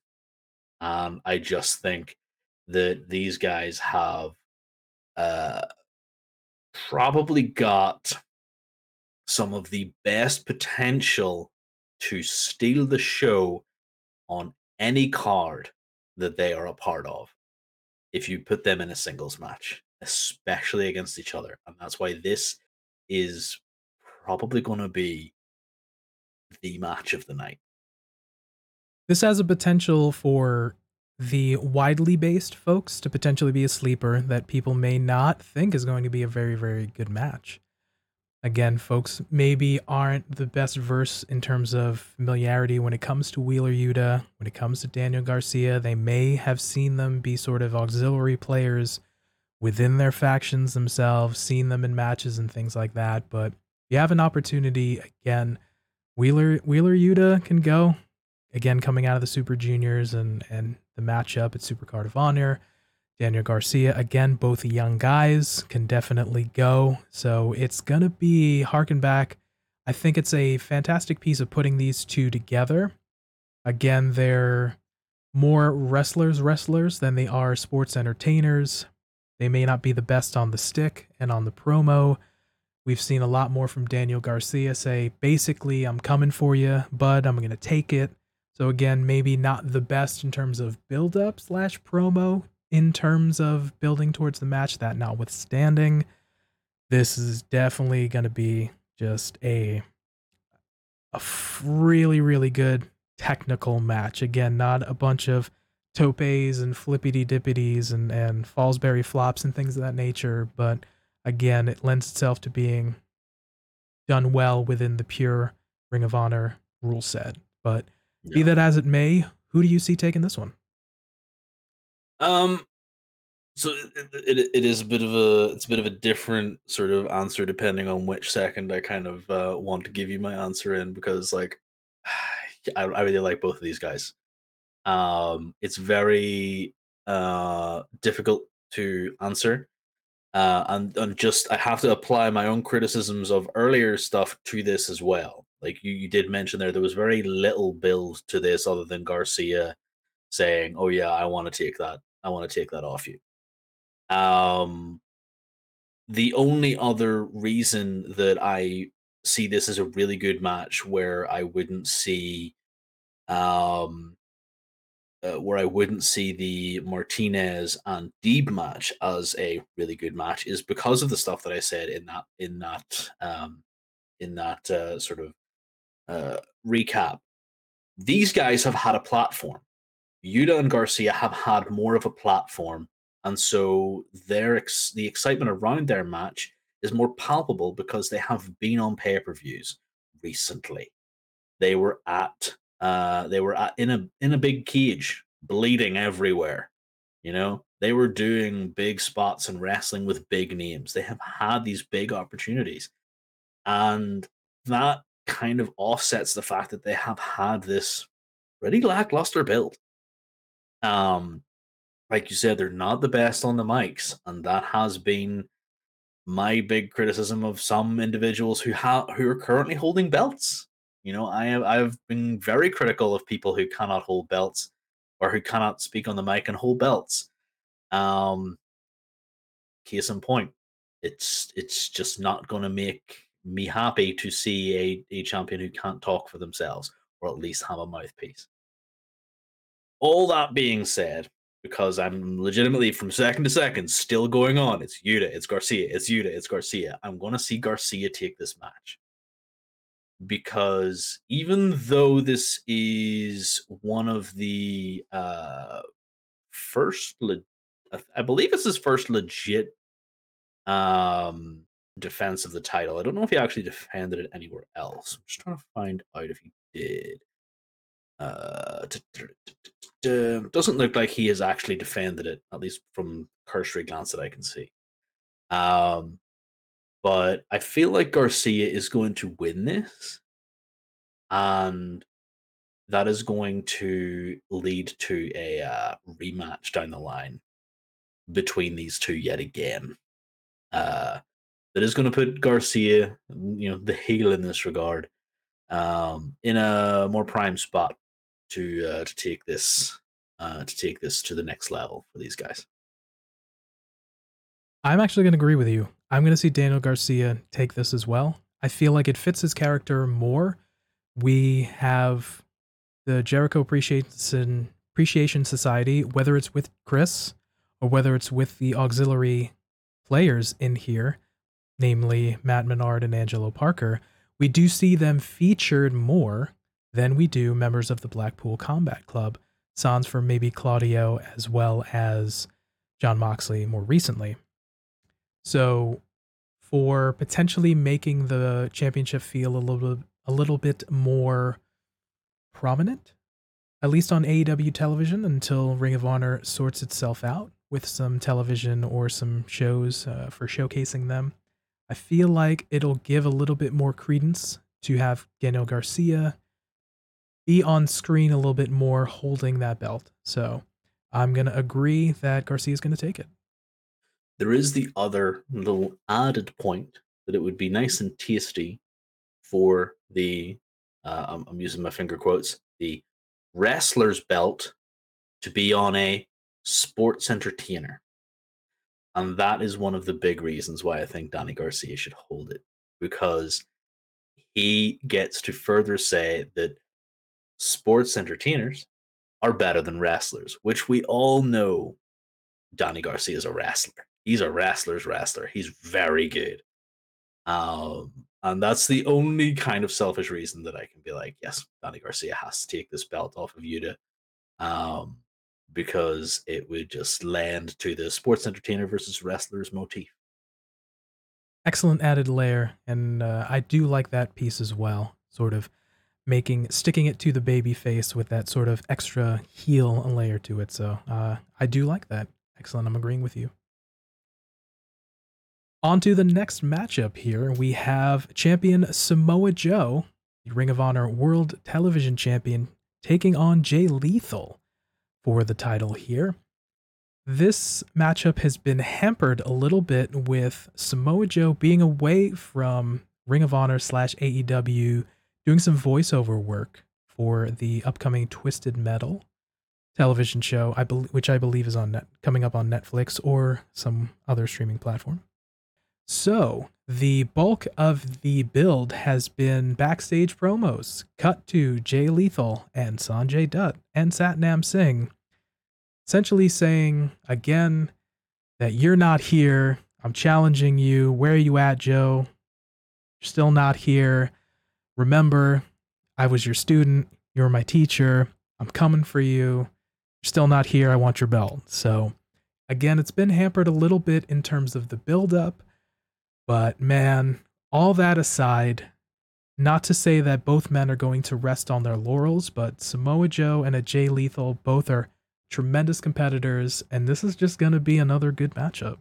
And I just think that these guys have uh, probably got some of the best potential to steal the show on any card that they are a part of if you put them in a singles match especially against each other. And that's why this is probably going to be the match of the night. This has a potential for the widely based folks to potentially be a sleeper that people may not think is going to be a very, very good match. Again, folks maybe aren't the best verse in terms of familiarity when it comes to Wheeler Yuta, when it comes to Daniel Garcia. They may have seen them be sort of auxiliary players within their factions themselves, seen them in matches and things like that. But you have an opportunity again. Wheeler Wheeler Yuta can go again coming out of the Super Juniors and and the matchup at Super Card of Honor. Daniel Garcia again, both young guys can definitely go. So it's gonna be harken back. I think it's a fantastic piece of putting these two together. Again, they're more wrestlers wrestlers than they are sports entertainers. They may not be the best on the stick and on the promo. We've seen a lot more from Daniel Garcia say, basically, I'm coming for you, bud. I'm going to take it. So, again, maybe not the best in terms of build up slash promo, in terms of building towards the match, that notwithstanding. This is definitely going to be just a, a really, really good technical match. Again, not a bunch of topes and flippity dippities and, and Fosbury flops and things of that nature. But again, it lends itself to being done well within the pure Ring of Honor rule set. But yeah. be that as it may, who do you see taking this one? Um, so it, it, it is a bit of a it's a bit of a different sort of answer depending on which second I kind of uh, want to give you my answer in because like [SIGHS] I, I really like both of these guys. Um, it's very uh, difficult to answer. Uh, and and just I have to apply my own criticisms of earlier stuff to this as well. Like you, you did mention there, there was very little build to this other than Garcia saying, "Oh yeah, I want to take that. I want to take that off you." Um, the only other reason that I see this as a really good match where I wouldn't see um uh, where I wouldn't see the Martinez and Deeb match as a really good match is because of the stuff that I said in that in that um in that uh, sort of uh, recap. These guys have had a platform. Yuta and Garcia have had more of a platform, and so their ex- the excitement around their match is more palpable because they have been on pay per views recently. They were at uh, they were in a in a big cage, bleeding everywhere. You know, they were doing big spots and wrestling with big names. They have had these big opportunities, and that kind of offsets the fact that they have had this pretty lackluster build. Um, like you said, they're not the best on the mics, and that has been my big criticism of some individuals who have who are currently holding belts. You know, I have I've been very critical of people who cannot hold belts or who cannot speak on the mic and hold belts. Um, case in point, it's it's just not going to make me happy to see a, a champion who can't talk for themselves or at least have a mouthpiece. All that being said, because I'm legitimately from second to second still going on. It's Yuta, it's Garcia, it's Yuta, it's Garcia. I'm going to see Garcia take this match. Because even though this is one of the uh, first, le- I believe it's his first legit um, defense of the title. I don't know if he actually defended it anywhere else. I'm just trying to find out if he did. Uh, doesn't look like he has actually defended it, at least from cursory glance that I can see. Um, but I feel like Garcia is going to win this, and that is going to lead to a uh, rematch down the line between these two yet again. Uh, that is going to put Garcia, you know, the heel in this regard, um, in a more prime spot to uh, to take this uh, to take this to the next level for these guys. I'm actually going to agree with you. I'm going to see Daniel Garcia take this as well. I feel like it fits his character more. We have the Jericho Appreciation Appreciation Society, whether it's with Chris or whether it's with the auxiliary players in here, namely Matt Menard and Angelo Parker, we do see them featured more than we do members of the Blackpool Combat Club, sans for maybe Claudio as well as Jon Moxley more recently. So, for potentially making the championship feel a little a little bit more prominent, at least on AEW television until Ring of Honor sorts itself out with some television or some shows uh, for showcasing them. I feel like it'll give a little bit more credence to have Daniel Garcia be on screen a little bit more holding that belt. So I'm going to agree that Garcia is going to take it. There is the other little added point that it would be nice and tasty for the, uh, I'm, using my finger quotes, the wrestler's belt to be on a sports entertainer. And that is one of the big reasons why I think Danny Garcia should hold it because he gets to further say that sports entertainers are better than wrestlers, which we all know Danny Garcia is a wrestler. He's a wrestler's wrestler. He's very good. Um, and that's the only kind of selfish reason that I can be like, yes, Danny Garcia has to take this belt off of Yuta. Um, because it would just land to the sports entertainer versus wrestlers motif. Excellent added layer, and uh, I do like that piece as well. Sort of making sticking it to the baby face with that sort of extra heel layer to it. So uh, I do like that. Excellent. I'm agreeing with you. On to the next matchup here. We have champion Samoa Joe, the Ring of Honor World Television Champion, taking on Jay Lethal for the title here. This matchup has been hampered a little bit with Samoa Joe being away from Ring of Honor slash AEW, doing some voiceover work for the upcoming Twisted Metal television show, I bel which I believe is on net, coming up on Netflix or some other streaming platform. So, the bulk of the build has been backstage promos, cut to Jay Lethal and Sanjay Dutt and Satnam Singh, essentially saying again that you're not here. I'm challenging you. Where are you at, Joe? You're still not here. Remember, I was your student. You're my teacher. I'm coming for you. You're still not here. I want your belt. So, again, it's been hampered a little bit in terms of the build up but man, all that aside, not to say that both men are going to rest on their laurels, but Samoa Joe and a Jay Lethal both are tremendous competitors, and this is just going to be another good matchup.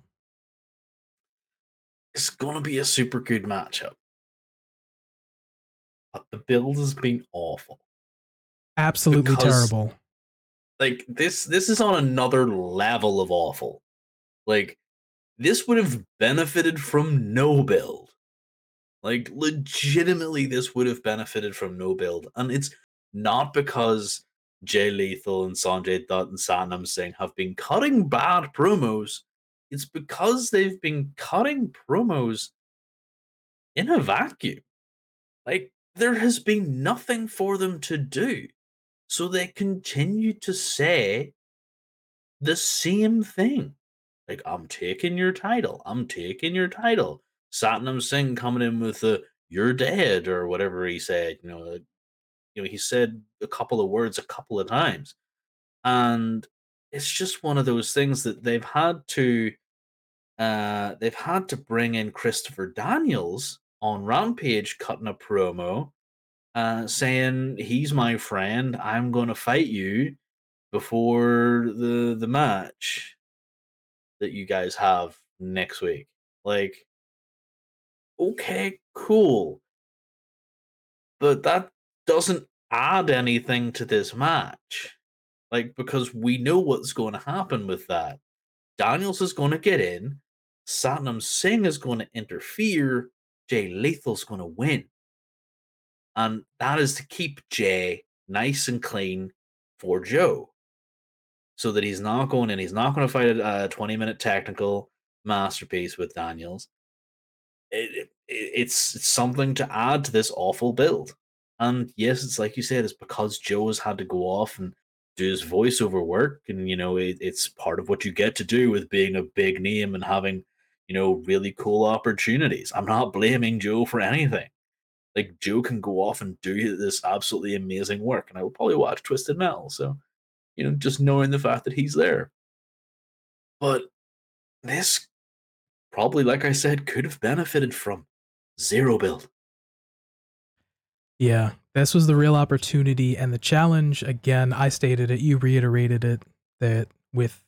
It's going to be a super good matchup. But the build has been awful. Absolutely because, terrible. Like this this is on another level of awful. Like this would have benefited from no build. Like, legitimately, this would have benefited from no build. And it's not because Jay Lethal and Sanjay Dutt and Satnam Singh have been cutting bad promos. It's because they've been cutting promos in a vacuum. Like, there has been nothing for them to do. So they continue to say the same thing. Like, I'm taking your title. I'm taking your title. Satnam Singh coming in with the "You're dead" or whatever he said. You know, you know, he said a couple of words a couple of times, and it's just one of those things that they've had to. Uh, they've had to bring in Christopher Daniels on Rampage, cutting a promo, uh, saying he's my friend. I'm going to fight you before the the match that you guys have next week. Like, okay, cool. But that doesn't add anything to this match. Like, because we know what's going to happen with that. Daniels is going to get in, Satnam Singh is going to interfere, Jay Lethal's going to win. And that is to keep Jay nice and clean for Joe so that he's not going in. He's not going to fight a 20 minute technical masterpiece with Daniels. It, it, it's, it's something to add to this awful build. And yes, it's like you said, it's because Joe's had to go off and do his voiceover work. And, you know, it, it's part of what you get to do with being a big name and having, you know, really cool opportunities. I'm not blaming Joe for anything. Like, Joe can go off and do this absolutely amazing work. And I will probably watch Twisted Metal. So, you know, just knowing the fact that he's there. But this probably, like I said, could have benefited from zero build. Yeah, this was the real opportunity and the challenge. Again, I stated it, you reiterated it that with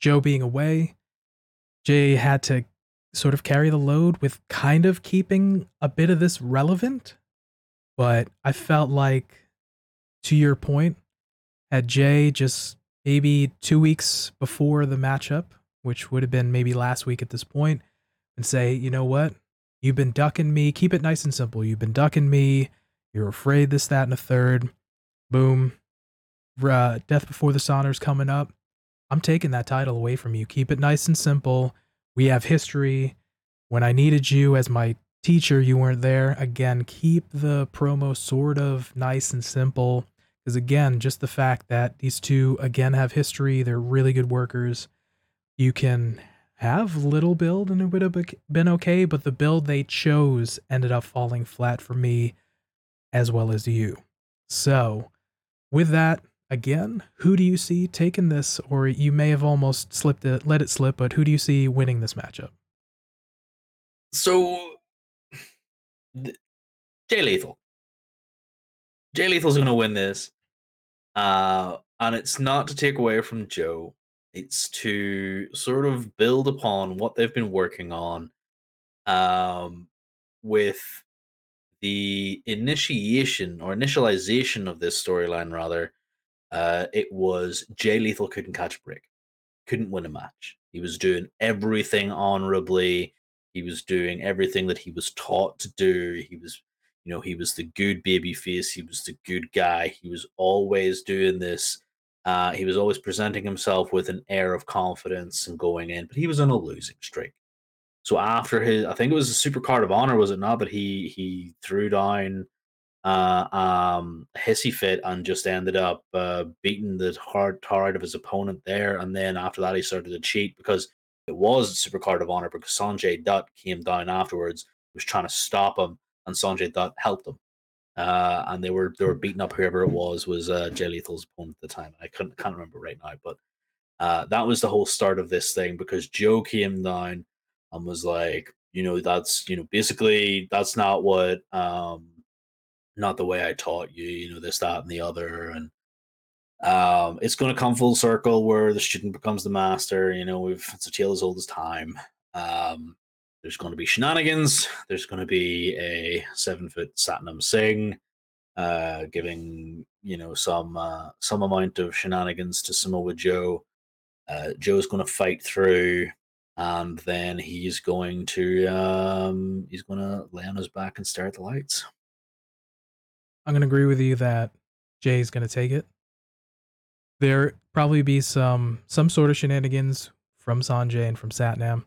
Joe being away, Jay had to sort of carry the load with kind of keeping a bit of this relevant. But I felt like, to your point, had Jay just maybe two weeks before the matchup, which would have been maybe last week at this point, and say, you know what? You've been ducking me. Keep it nice and simple. You've been ducking me. You're afraid this, that, and a third. Boom. Uh, Death Before Dishonor's coming up. I'm taking that title away from you. Keep it nice and simple. We have history. When I needed you as my teacher, you weren't there. Again, keep the promo sort of nice and simple. Because again, just the fact that these two again have history, they're really good workers. You can have little build and it would have been okay, but the build they chose ended up falling flat for me as well as you. So, with that, again, who do you see taking this? Or you may have almost slipped it, let it slip, but who do you see winning this matchup? So, Jay Lethal. Jay Lethal's going to win this. Uh, and it's not to take away from Joe, it's to sort of build upon what they've been working on um, with the initiation or initialization of this storyline, rather. Uh, it was Jay Lethal couldn't catch a break, couldn't win a match. He was doing everything honorably. He was doing everything that he was taught to do. He was you know, he was the good baby face. He was the good guy. He was always doing this Uh, he was always presenting himself with an air of confidence and going in, but he was on a losing streak. So after his, I think it was a Super Card of Honor, was it not? But he he threw down uh, um, hissy fit and just ended up uh, beating the hard out of his opponent there. And then after that, he started to cheat because it was Super Card of Honor because Sanjay Dutt came down afterwards, was trying to stop him, and Sanjay Dutt helped them. Uh, and they were they were beating up whoever it was was uh, Jay Lethal's opponent at the time. I couldn't can't remember right now, but uh, that was the whole start of this thing because Joe came down and was like, you know, that's you know basically that's not what um not the way I taught you, you know, this, that, and the other. And um, it's going to come full circle where the student becomes the master. You know, we've it's a tale as old as time. Um, there's going to be shenanigans. There's going to be a seven foot Satnam Singh, uh, giving you know some uh, some amount of shenanigans to Samoa Joe. Uh, Joe's going to fight through, and then he's going to um, he's going to lay on his back and stare at the lights. I'm going to agree with you that Jay's going to take it. There probably be some some sort of shenanigans from Sanjay and from Satnam.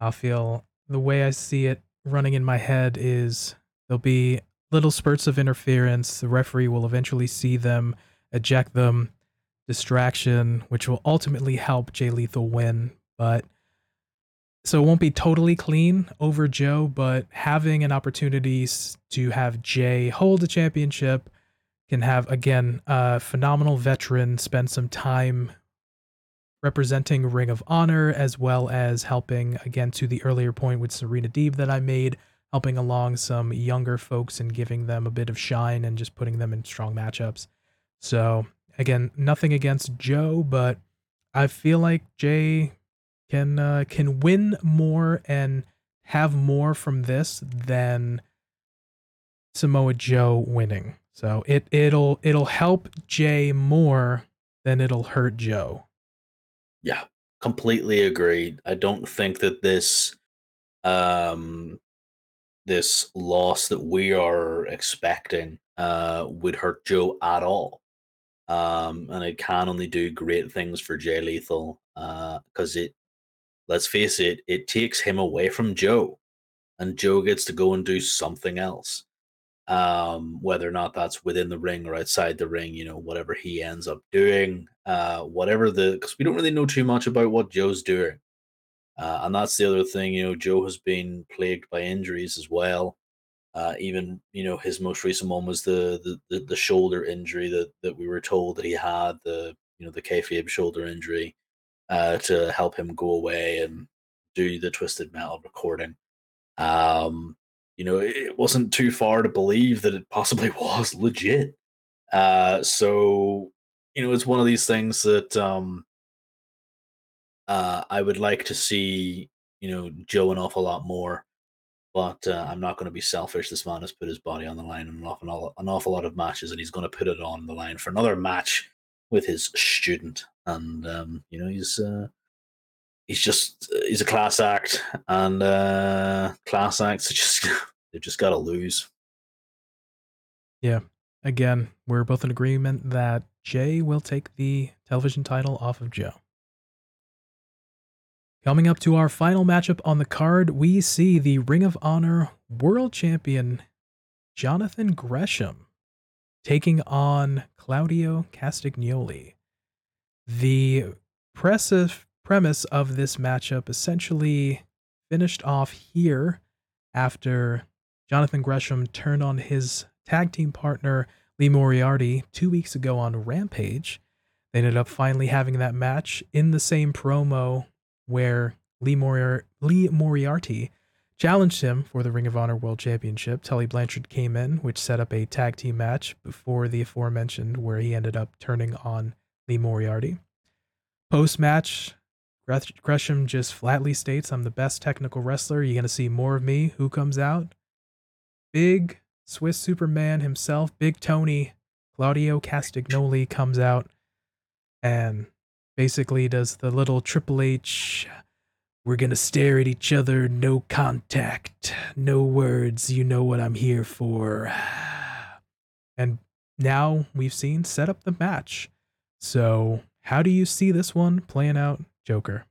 I feel the way I see it running in my head is there'll be little spurts of interference. The referee will eventually see them, eject them, distraction, which will ultimately help Jay Lethal win. But so it won't be totally clean over Joe, but having an opportunity to have Jay hold the championship can have again a phenomenal veteran spend some time representing Ring of Honor as well as helping again to the earlier point with Serena Deeb that I made, helping along some younger folks and giving them a bit of shine and just putting them in strong matchups. So again, nothing against Joe, but I feel like Jay can uh, can win more and have more from this than Samoa Joe winning. So it it'll it'll help Jay more than it'll hurt Joe. Yeah, completely agreed. I don't think that this um this loss that we are expecting uh would hurt Joe at all. Um and it can only do great things for Jay Lethal uh because it let's face it, it takes him away from Joe, and Joe gets to go and do something else. Um, whether or not that's within the ring or outside the ring, you know, whatever he ends up doing, uh, whatever the because we don't really know too much about what Joe's doing. Uh, and that's the other thing, you know, Joe has been plagued by injuries as well. Uh, even you know his most recent one was the, the the, the shoulder injury that that we were told that he had the you know the kayfabe shoulder injury uh, to help him go away and do the Twisted Metal recording. Um, you know, it wasn't too far to believe that it possibly [LAUGHS] was legit. Uh, so, you know, it's one of these things that um, uh, I would like to see, you know, Joe an awful lot more. But uh, I'm not going to be selfish. This man has put his body on the line in an awful, an awful lot of matches, and he's going to put it on the line for another match with his student and um, you know he's uh, he's just he's a class act, and uh, class acts are just [LAUGHS] they've just got to lose. Yeah, again, we're both in agreement that Jay will take the television title off of Joe. Coming up to our final matchup on the card, we see the Ring of Honor World Champion Jonathan Gresham taking on Claudio Castagnoli. The premise of this matchup essentially finished off here after Jonathan Gresham turned on his tag team partner Lee Moriarty two weeks ago on Rampage. They ended up finally having that match in the same promo where Lee, Moriar- Lee Moriarty challenged him for the Ring of Honor World Championship. Tully Blanchard came in, which set up a tag team match before the aforementioned, where he ended up turning on Lee Moriarty. Post match, Gresham just flatly states, I'm the best technical wrestler. You're going to see more of me. Who comes out? Big Swiss Superman himself, Big Tony, Claudio Castagnoli comes out and basically does the little Triple H, we're going to stare at each other, no contact, no words, you know what I'm here for. [SIGHS] And now we've seen set up the match. So, how do you see this one playing out, Joker?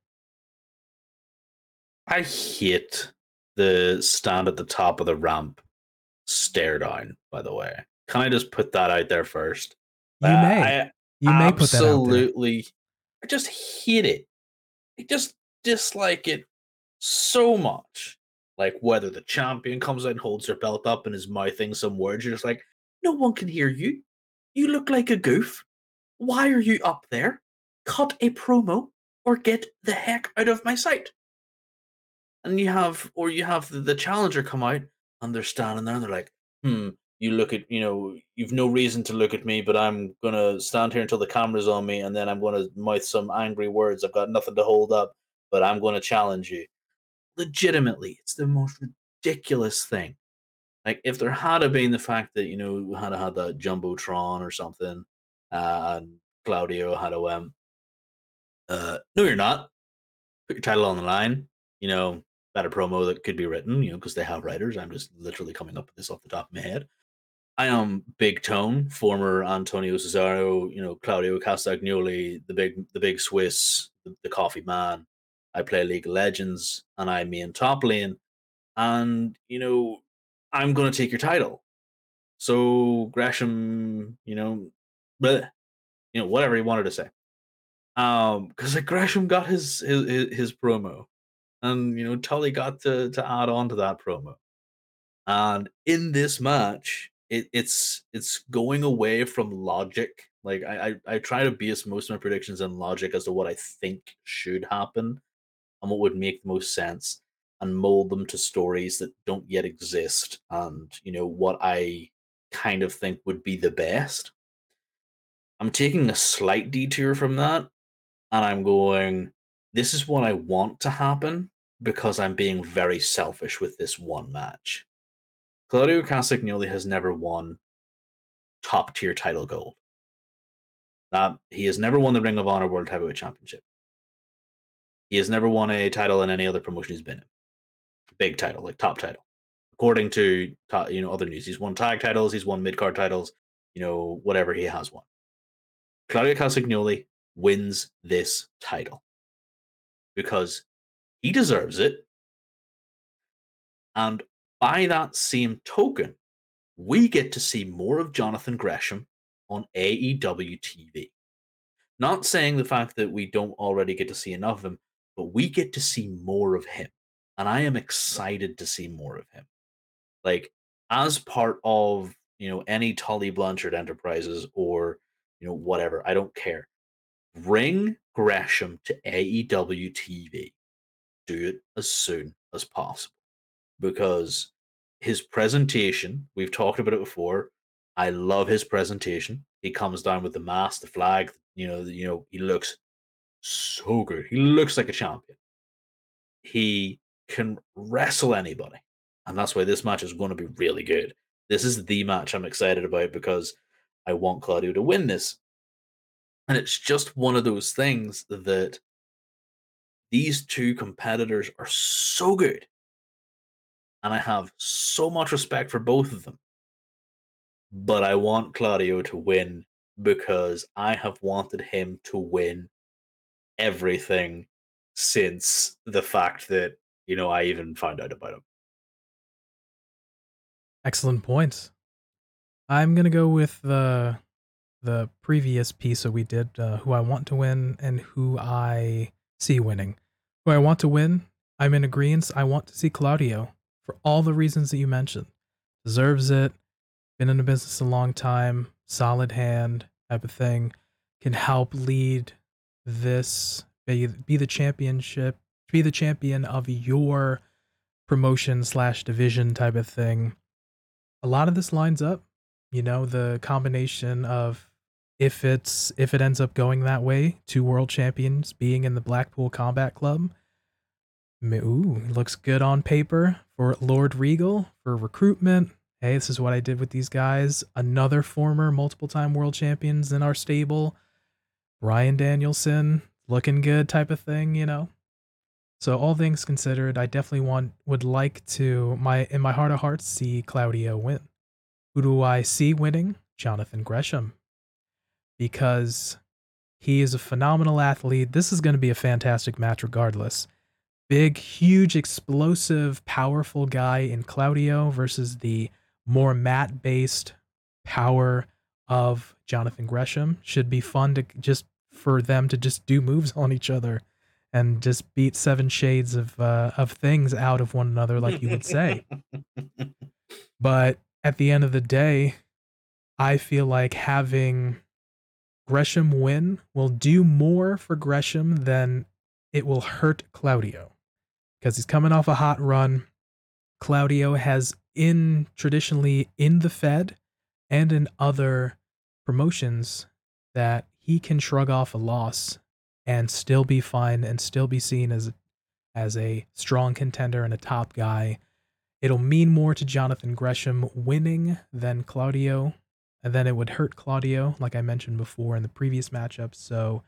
I hate the stand at the top of the ramp stare down, by the way. Can I just put that out there first? You uh, may. I you may put that out Absolutely. I just hate it. I just dislike it so much. Like whether the champion comes out and holds their belt up and is mouthing some words, you're just like, no one can hear you. You look like a goof. Why are you up there? Cut a promo or get the heck out of my sight. And you have, or you have the, the challenger come out and they're standing there and they're like, hmm, you look at, you know, you've no reason to look at me, but I'm going to stand here until the camera's on me and then I'm going to mouth some angry words. I've got nothing to hold up, but I'm going to challenge you. Legitimately, it's the most ridiculous thing. Like, if there had been the fact that, you know, we had a had that Jumbotron or something, uh, and Claudio had a, um, uh, no, you're not. Put your title on the line. You know, better promo that could be written, you know, because they have writers. I'm just literally coming up with this off the top of my head. I am Big Tone, former Antonio Cesaro, you know, Claudio Castagnoli, the big the big Swiss, the, the coffee man. I play League of Legends and I'm main top lane. And, you know, I'm gonna take your title. So Gresham, you know, bleh, you know, whatever he wanted to say. Um, because like Gresham got his his his promo and you know Tully got to to add on to that promo. And in this match, it, it's it's going away from logic. Like I, I I try to base most of my predictions on logic as to what I think should happen and what would make the most sense, and mold them to stories that don't yet exist, and you know what I kind of think would be the best. I'm taking a slight detour from that, and I'm going. This is what I want to happen, because I'm being very selfish with this one match. Claudio Castagnoli has never won top tier title gold. Uh, he has never won the Ring of Honor World Heavyweight Championship. He has never won a title in any other promotion he's been in. Big title, like top title. According to you know other news, he's won tag titles, he's won mid card titles, you know whatever he has won. Claudio Castagnoli wins this title because he deserves it. And by that same token, we get to see more of Jonathan Gresham on AEW TV. Not saying the fact that we don't already get to see enough of him, but we get to see more of him. And I am excited to see more of him. Like, as part of, you know, any Tully Blanchard Enterprises or, you know, whatever, I don't care. Bring Gresham to AEW TV do it as soon as possible because his presentation, we've talked about it before. I love his presentation. He comes down with the mask, the flag, you know, you know, he looks so good. He looks like a champion. He can wrestle anybody. And that's why this match is going to be really good. This is the match I'm excited about because I want Claudio to win this. And it's just one of those things that these two competitors are so good. And I have so much respect for both of them. But I want Claudio to win because I have wanted him to win everything since the fact that, you know, I even found out about him. Excellent points. I'm going to go with the the previous piece that we did, uh, who I want to win and who I see winning who I want to win, I'm in agreement. I want to see Claudio for all the reasons that you mentioned. Deserves it. Been in the business a long time. Solid hand type of thing. Can help lead this. Be, be the championship. Be the champion of your promotion slash division type of thing. A lot of this lines up. You know the combination of if it's if it ends up going that way, two world champions being in the Blackpool Combat Club. Ooh, looks good on paper for Lord Regal for recruitment. Hey, this is what I did with these guys. Another former multiple time world champions in our stable. Bryan Danielson, looking good type of thing, you know. So all things considered, I definitely want would like to my in my heart of hearts see Claudio win. Who do I see winning? Jonathan Gresham because He is a phenomenal athlete. This is going to be a fantastic match, regardless. Big, huge, explosive, powerful guy in Claudio versus the more mat based power of Jonathan Gresham. Should be fun to just for them to just do moves [LAUGHS] on each other and just beat seven shades of uh, of things out of one another, like you would say. [LAUGHS] but at the end of the day, I feel like having Gresham win will do more for Gresham than it will hurt Claudio because he's coming off a hot run. Claudio has in traditionally in the Fed and in other promotions that he can shrug off a loss and still be fine and still be seen as as a strong contender and a top guy. It'll mean more to Jonathan Gresham winning than Claudio, and then it would hurt Claudio, like I mentioned before in the previous matchup. So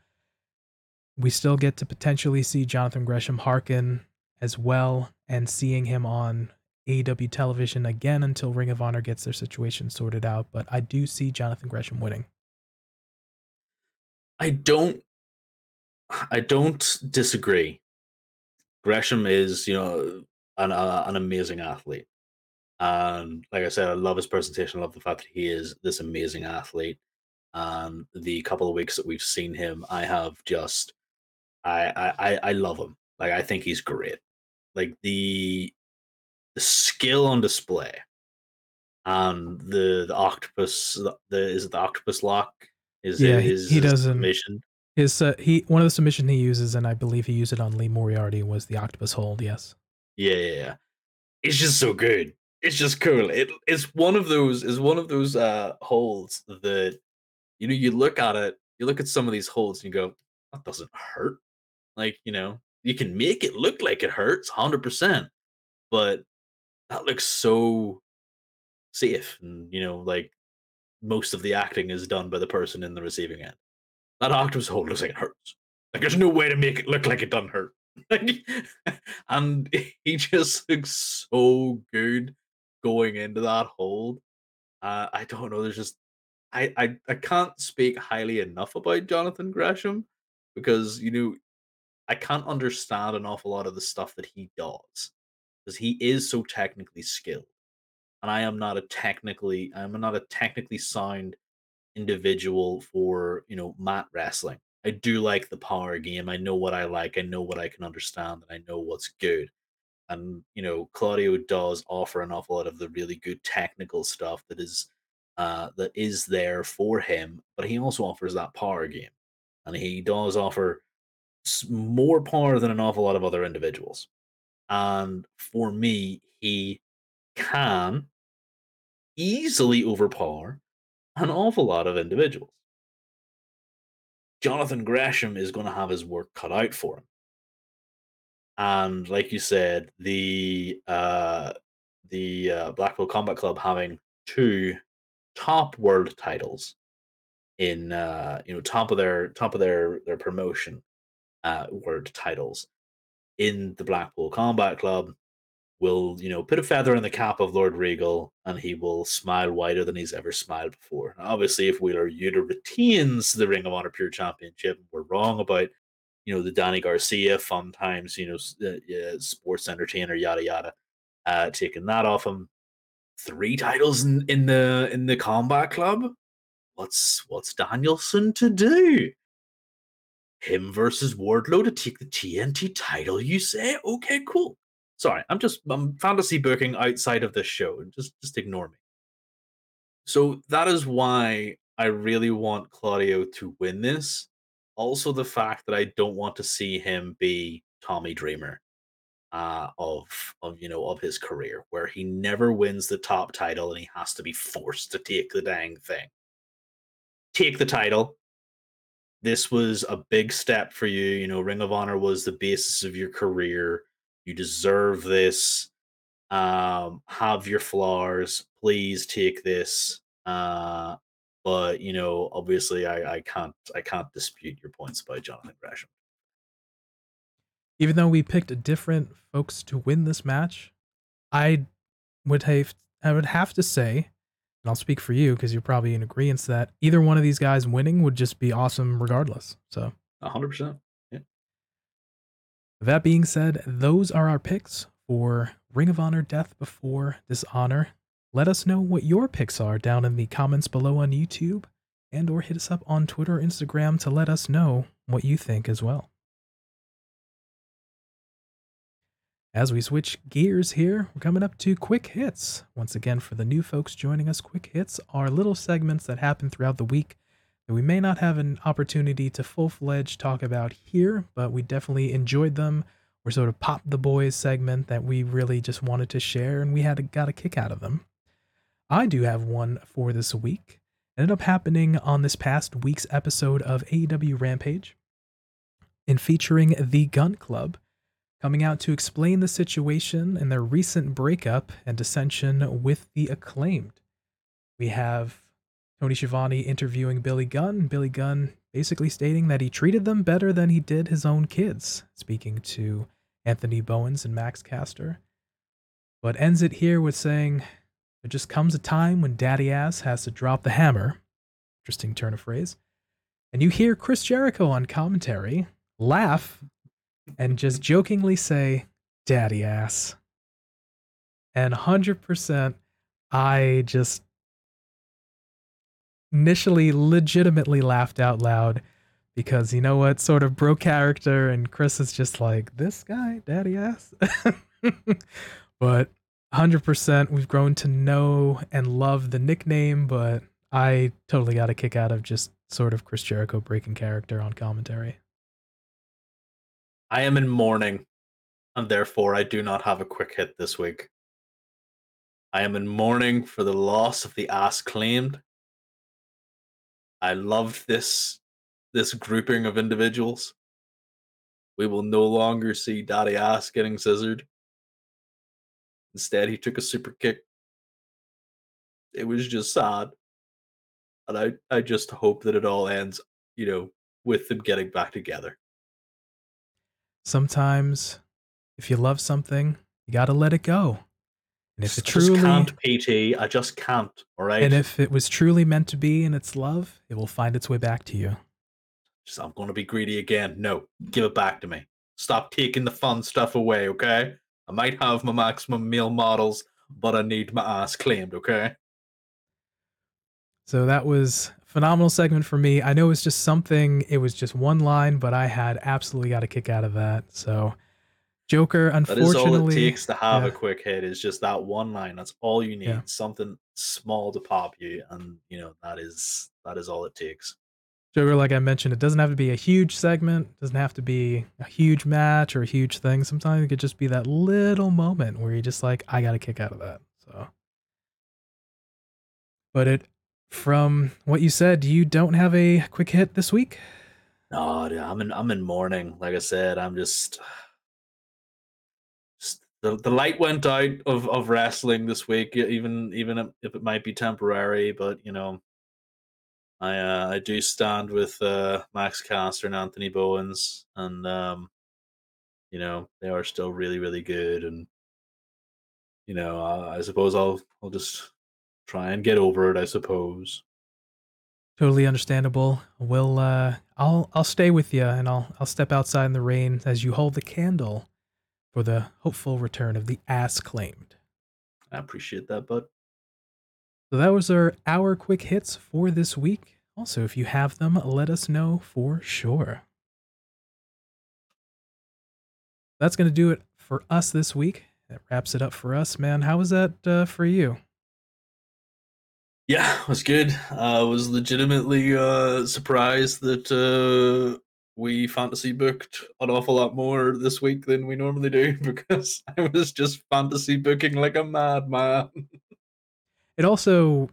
we still get to potentially see Jonathan Gresham Harkin as well and seeing him on AEW television again until Ring of Honor gets their situation sorted out. But I do see Jonathan Gresham winning. I don't I don't disagree. Gresham is, you know, an uh, an amazing athlete. And like I said, I love his presentation. I love the fact that he is this amazing athlete. And the couple of weeks that we've seen him, I have just I I I love him. Like I think he's great. Like the the skill on display and the the octopus the, the is it the octopus lock is yeah, it, he, is he his doesn't. mission His uh, he one of the submission he uses, and I believe he used it on Lee Moriarty was the octopus hold. Yes. yeah yeah yeah it's just so good it's just cool. It it's one of those is one of those uh holds that you know you look at it you look at some of these holds and you go that doesn't hurt. Like you know you can make it look like it hurts 100% but that looks so safe and you know like most of the acting is done by the person in the receiving end. That octopus hold looks like it hurts. Like there's no way to make it look like it doesn't hurt. [LAUGHS] [LAUGHS] And he just looks so good going into that hold uh, i don't know there's just I, I i can't speak highly enough about jonathan gresham because you know i can't understand an awful lot of the stuff that he does because he is so technically skilled and I am not a technically I'm not a technically sound individual for you know mat wrestling. I do like the power game. I know what I like. I know what I can understand, and I know what's good. And you know, Claudio does offer an awful lot of the really good technical stuff that is uh, that is there for him. But he also offers that power game, and he does offer more power than an awful lot of other individuals. And for me, he can easily overpower an awful lot of individuals. Jonathan Gresham is going to have his work cut out for him. And like you said, the uh, the uh, Blackpool Combat Club having two top world titles in uh, you know top of their top of their their promotion uh, world titles in the Blackpool Combat Club will, you know, put a feather in the cap of Lord Regal and he will smile wider than he's ever smiled before. Now, obviously, if Wheeler Yuta retains the Ring of Honor Pure Championship, we're wrong about, you know, the Danny Garcia fun times, you know, uh, sports entertainer, yada yada, uh, taking that off him. Three titles in, in the in the combat club. What's what's Danielson to do? Him versus Wardlow to take the TNT title, you say? Okay, cool. Sorry, I'm just I'm fantasy booking outside of this show. Just just ignore me. So that is why I really want Claudio to win this. Also, the fact that I don't want to see him be Tommy Dreamer uh, of of you know of his career, where he never wins the top title and he has to be forced to take the dang thing. Take the title. This was a big step for you. You know, Ring of Honor was the basis of your career. You deserve this. Um, have your flaws. Please take this. Uh, but you know, obviously, I, I can't I can't dispute your points about Jonathan Gresham. Even though we picked different folks to win this match, I would have I would have to say and I'll speak for you because you're probably in agreement that either one of these guys winning would just be awesome regardless. So, 100%. Yeah. That being said, those are our picks for Ring of Honor Death Before Dishonor. Let us know what your picks are down in the comments below on YouTube and or hit us up on Twitter or Instagram to let us know what you think as well. As we switch gears here, we're coming up to quick hits. Once again, for the new folks joining us, quick hits are little segments that happen throughout the week that we may not have an opportunity to full fledged talk about here, but we definitely enjoyed them. We're sort of pop the boys segment that we really just wanted to share and we had a, got a kick out of them. I do have one for this week. It ended up happening on this past week's episode of AEW Rampage and featuring the Gunn Club coming out to explain the situation and their recent breakup and dissension with the acclaimed. We have Tony Schiavone interviewing Billy Gunn, Billy Gunn basically stating that he treated them better than he did his own kids, speaking to Anthony Bowens and Max Caster. But ends it here with saying, There just comes a time when Daddy Ass has to drop the hammer. Interesting turn of phrase. And you hear Chris Jericho on commentary laugh and just jokingly say, Daddy ass. And 100%, I just initially legitimately laughed out loud because you know what? Sort of bro character, and Chris is just like, this guy, daddy ass. [LAUGHS] but 100%, we've grown to know and love the nickname, but I totally got a kick out of just sort of Chris Jericho breaking character on commentary. I am in mourning, and therefore I do not have a quick hit this week. I am in mourning for the loss of the ass claimed. I loved this this grouping of individuals. We will no longer see Daddy Ass getting scissored. Instead, he took a super kick. It was just sad. And I, I just hope that it all ends, you know, with them getting back together sometimes if you love something, you got to let it go. And if it truly can't, PT, I just can't. All right. And if it was truly meant to be and its love, it will find its way back to you. Just, I'm going to be greedy again. No, give it back to me. Stop taking the fun stuff away. Okay. I might have my maximum male models, but I need my ass claimed. Okay. So that was phenomenal segment for me. I know it's just something, it was just one line, but I had absolutely got a kick out of that. So Joker, unfortunately. That is all it takes to have yeah. a quick hit is just that one line. That's all you need. Yeah. Something small to pop you. And you know, that is that is all it takes. Joker, like I mentioned, it doesn't have to be a huge segment, doesn't have to be a huge match or a huge thing. Sometimes it could just be that little moment where you're just like, I got a kick out of that. So but it from what you said, you don't have a quick hit this week. No, dude, I'm in I'm in mourning. Like I said, I'm just, just the the light went out of of wrestling this week. Even even if it might be temporary, but you know, I uh, I do stand with uh, Max Caster and Anthony Bowens, and um, you know they are still really really good, and you know uh, I suppose I'll I'll just try and get over it, I suppose. Totally understandable. We'll uh I'll I'll stay with you and I'll I'll step outside in the rain as you hold the candle for the hopeful return of the ass claimed. I appreciate that, bud. So that was our hour quick hits for this week. Also, if you have them, let us know for sure. That's going to do it for us this week. That wraps it up for us, man. How was that uh, for you? Yeah, it was good. I was legitimately uh, surprised that uh, we fantasy booked an awful lot more this week than we normally do [LAUGHS] because I was just fantasy booking like a madman. [LAUGHS] It also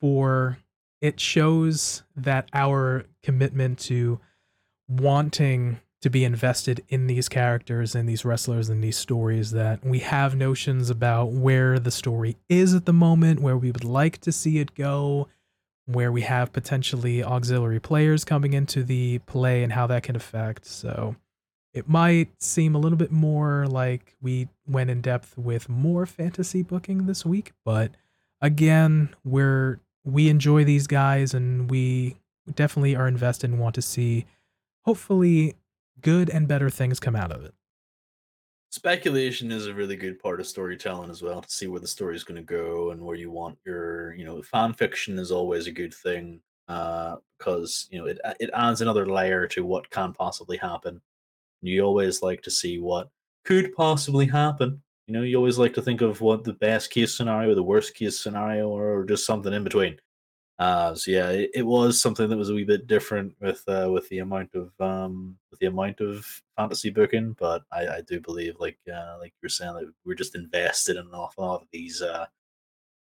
for it shows that our commitment to wanting to be invested in these characters and these wrestlers and these stories that we have notions about where the story is at the moment, where we would like to see it go, where we have potentially auxiliary players coming into the play and how that can affect. So it might seem a little bit more like we went in depth with more fantasy booking this week, but again, we're we enjoy these guys and we definitely are invested and want to see hopefully good and better things come out of it. Speculation is a really good part of storytelling as well to see where the story is going to go and where you want your, you know, fan fiction is always a good thing uh, because you know it it adds another layer to what can possibly happen. You always like to see what could possibly happen. You know, you always like to think of what the best case scenario, the worst case scenario, or just something in between. Uh, so yeah, it, it, was something that was a wee bit different with uh, with the amount of um, with the amount of fantasy booking, but I, I do believe, like uh, like you were saying, that we're just invested in an awful lot of these uh,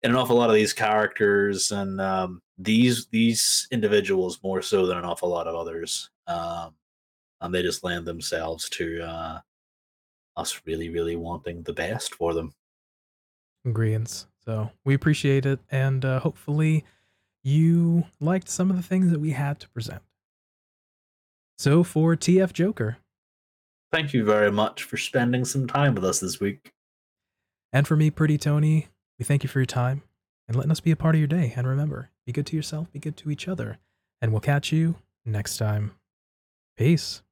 in an awful lot of these characters and um, these these individuals more so than an awful lot of others, um, and they just lend themselves to uh, us really really wanting the best for them. Agreements. So we appreciate it, and uh, hopefully you liked some of the things that we had to present. So for TF Joker. Thank you very much for spending some time with us this week. And for me, Pretty Tony, we thank you for your time and letting us be a part of your day. And remember, be good to yourself, be good to each other, and we'll catch you next time. Peace.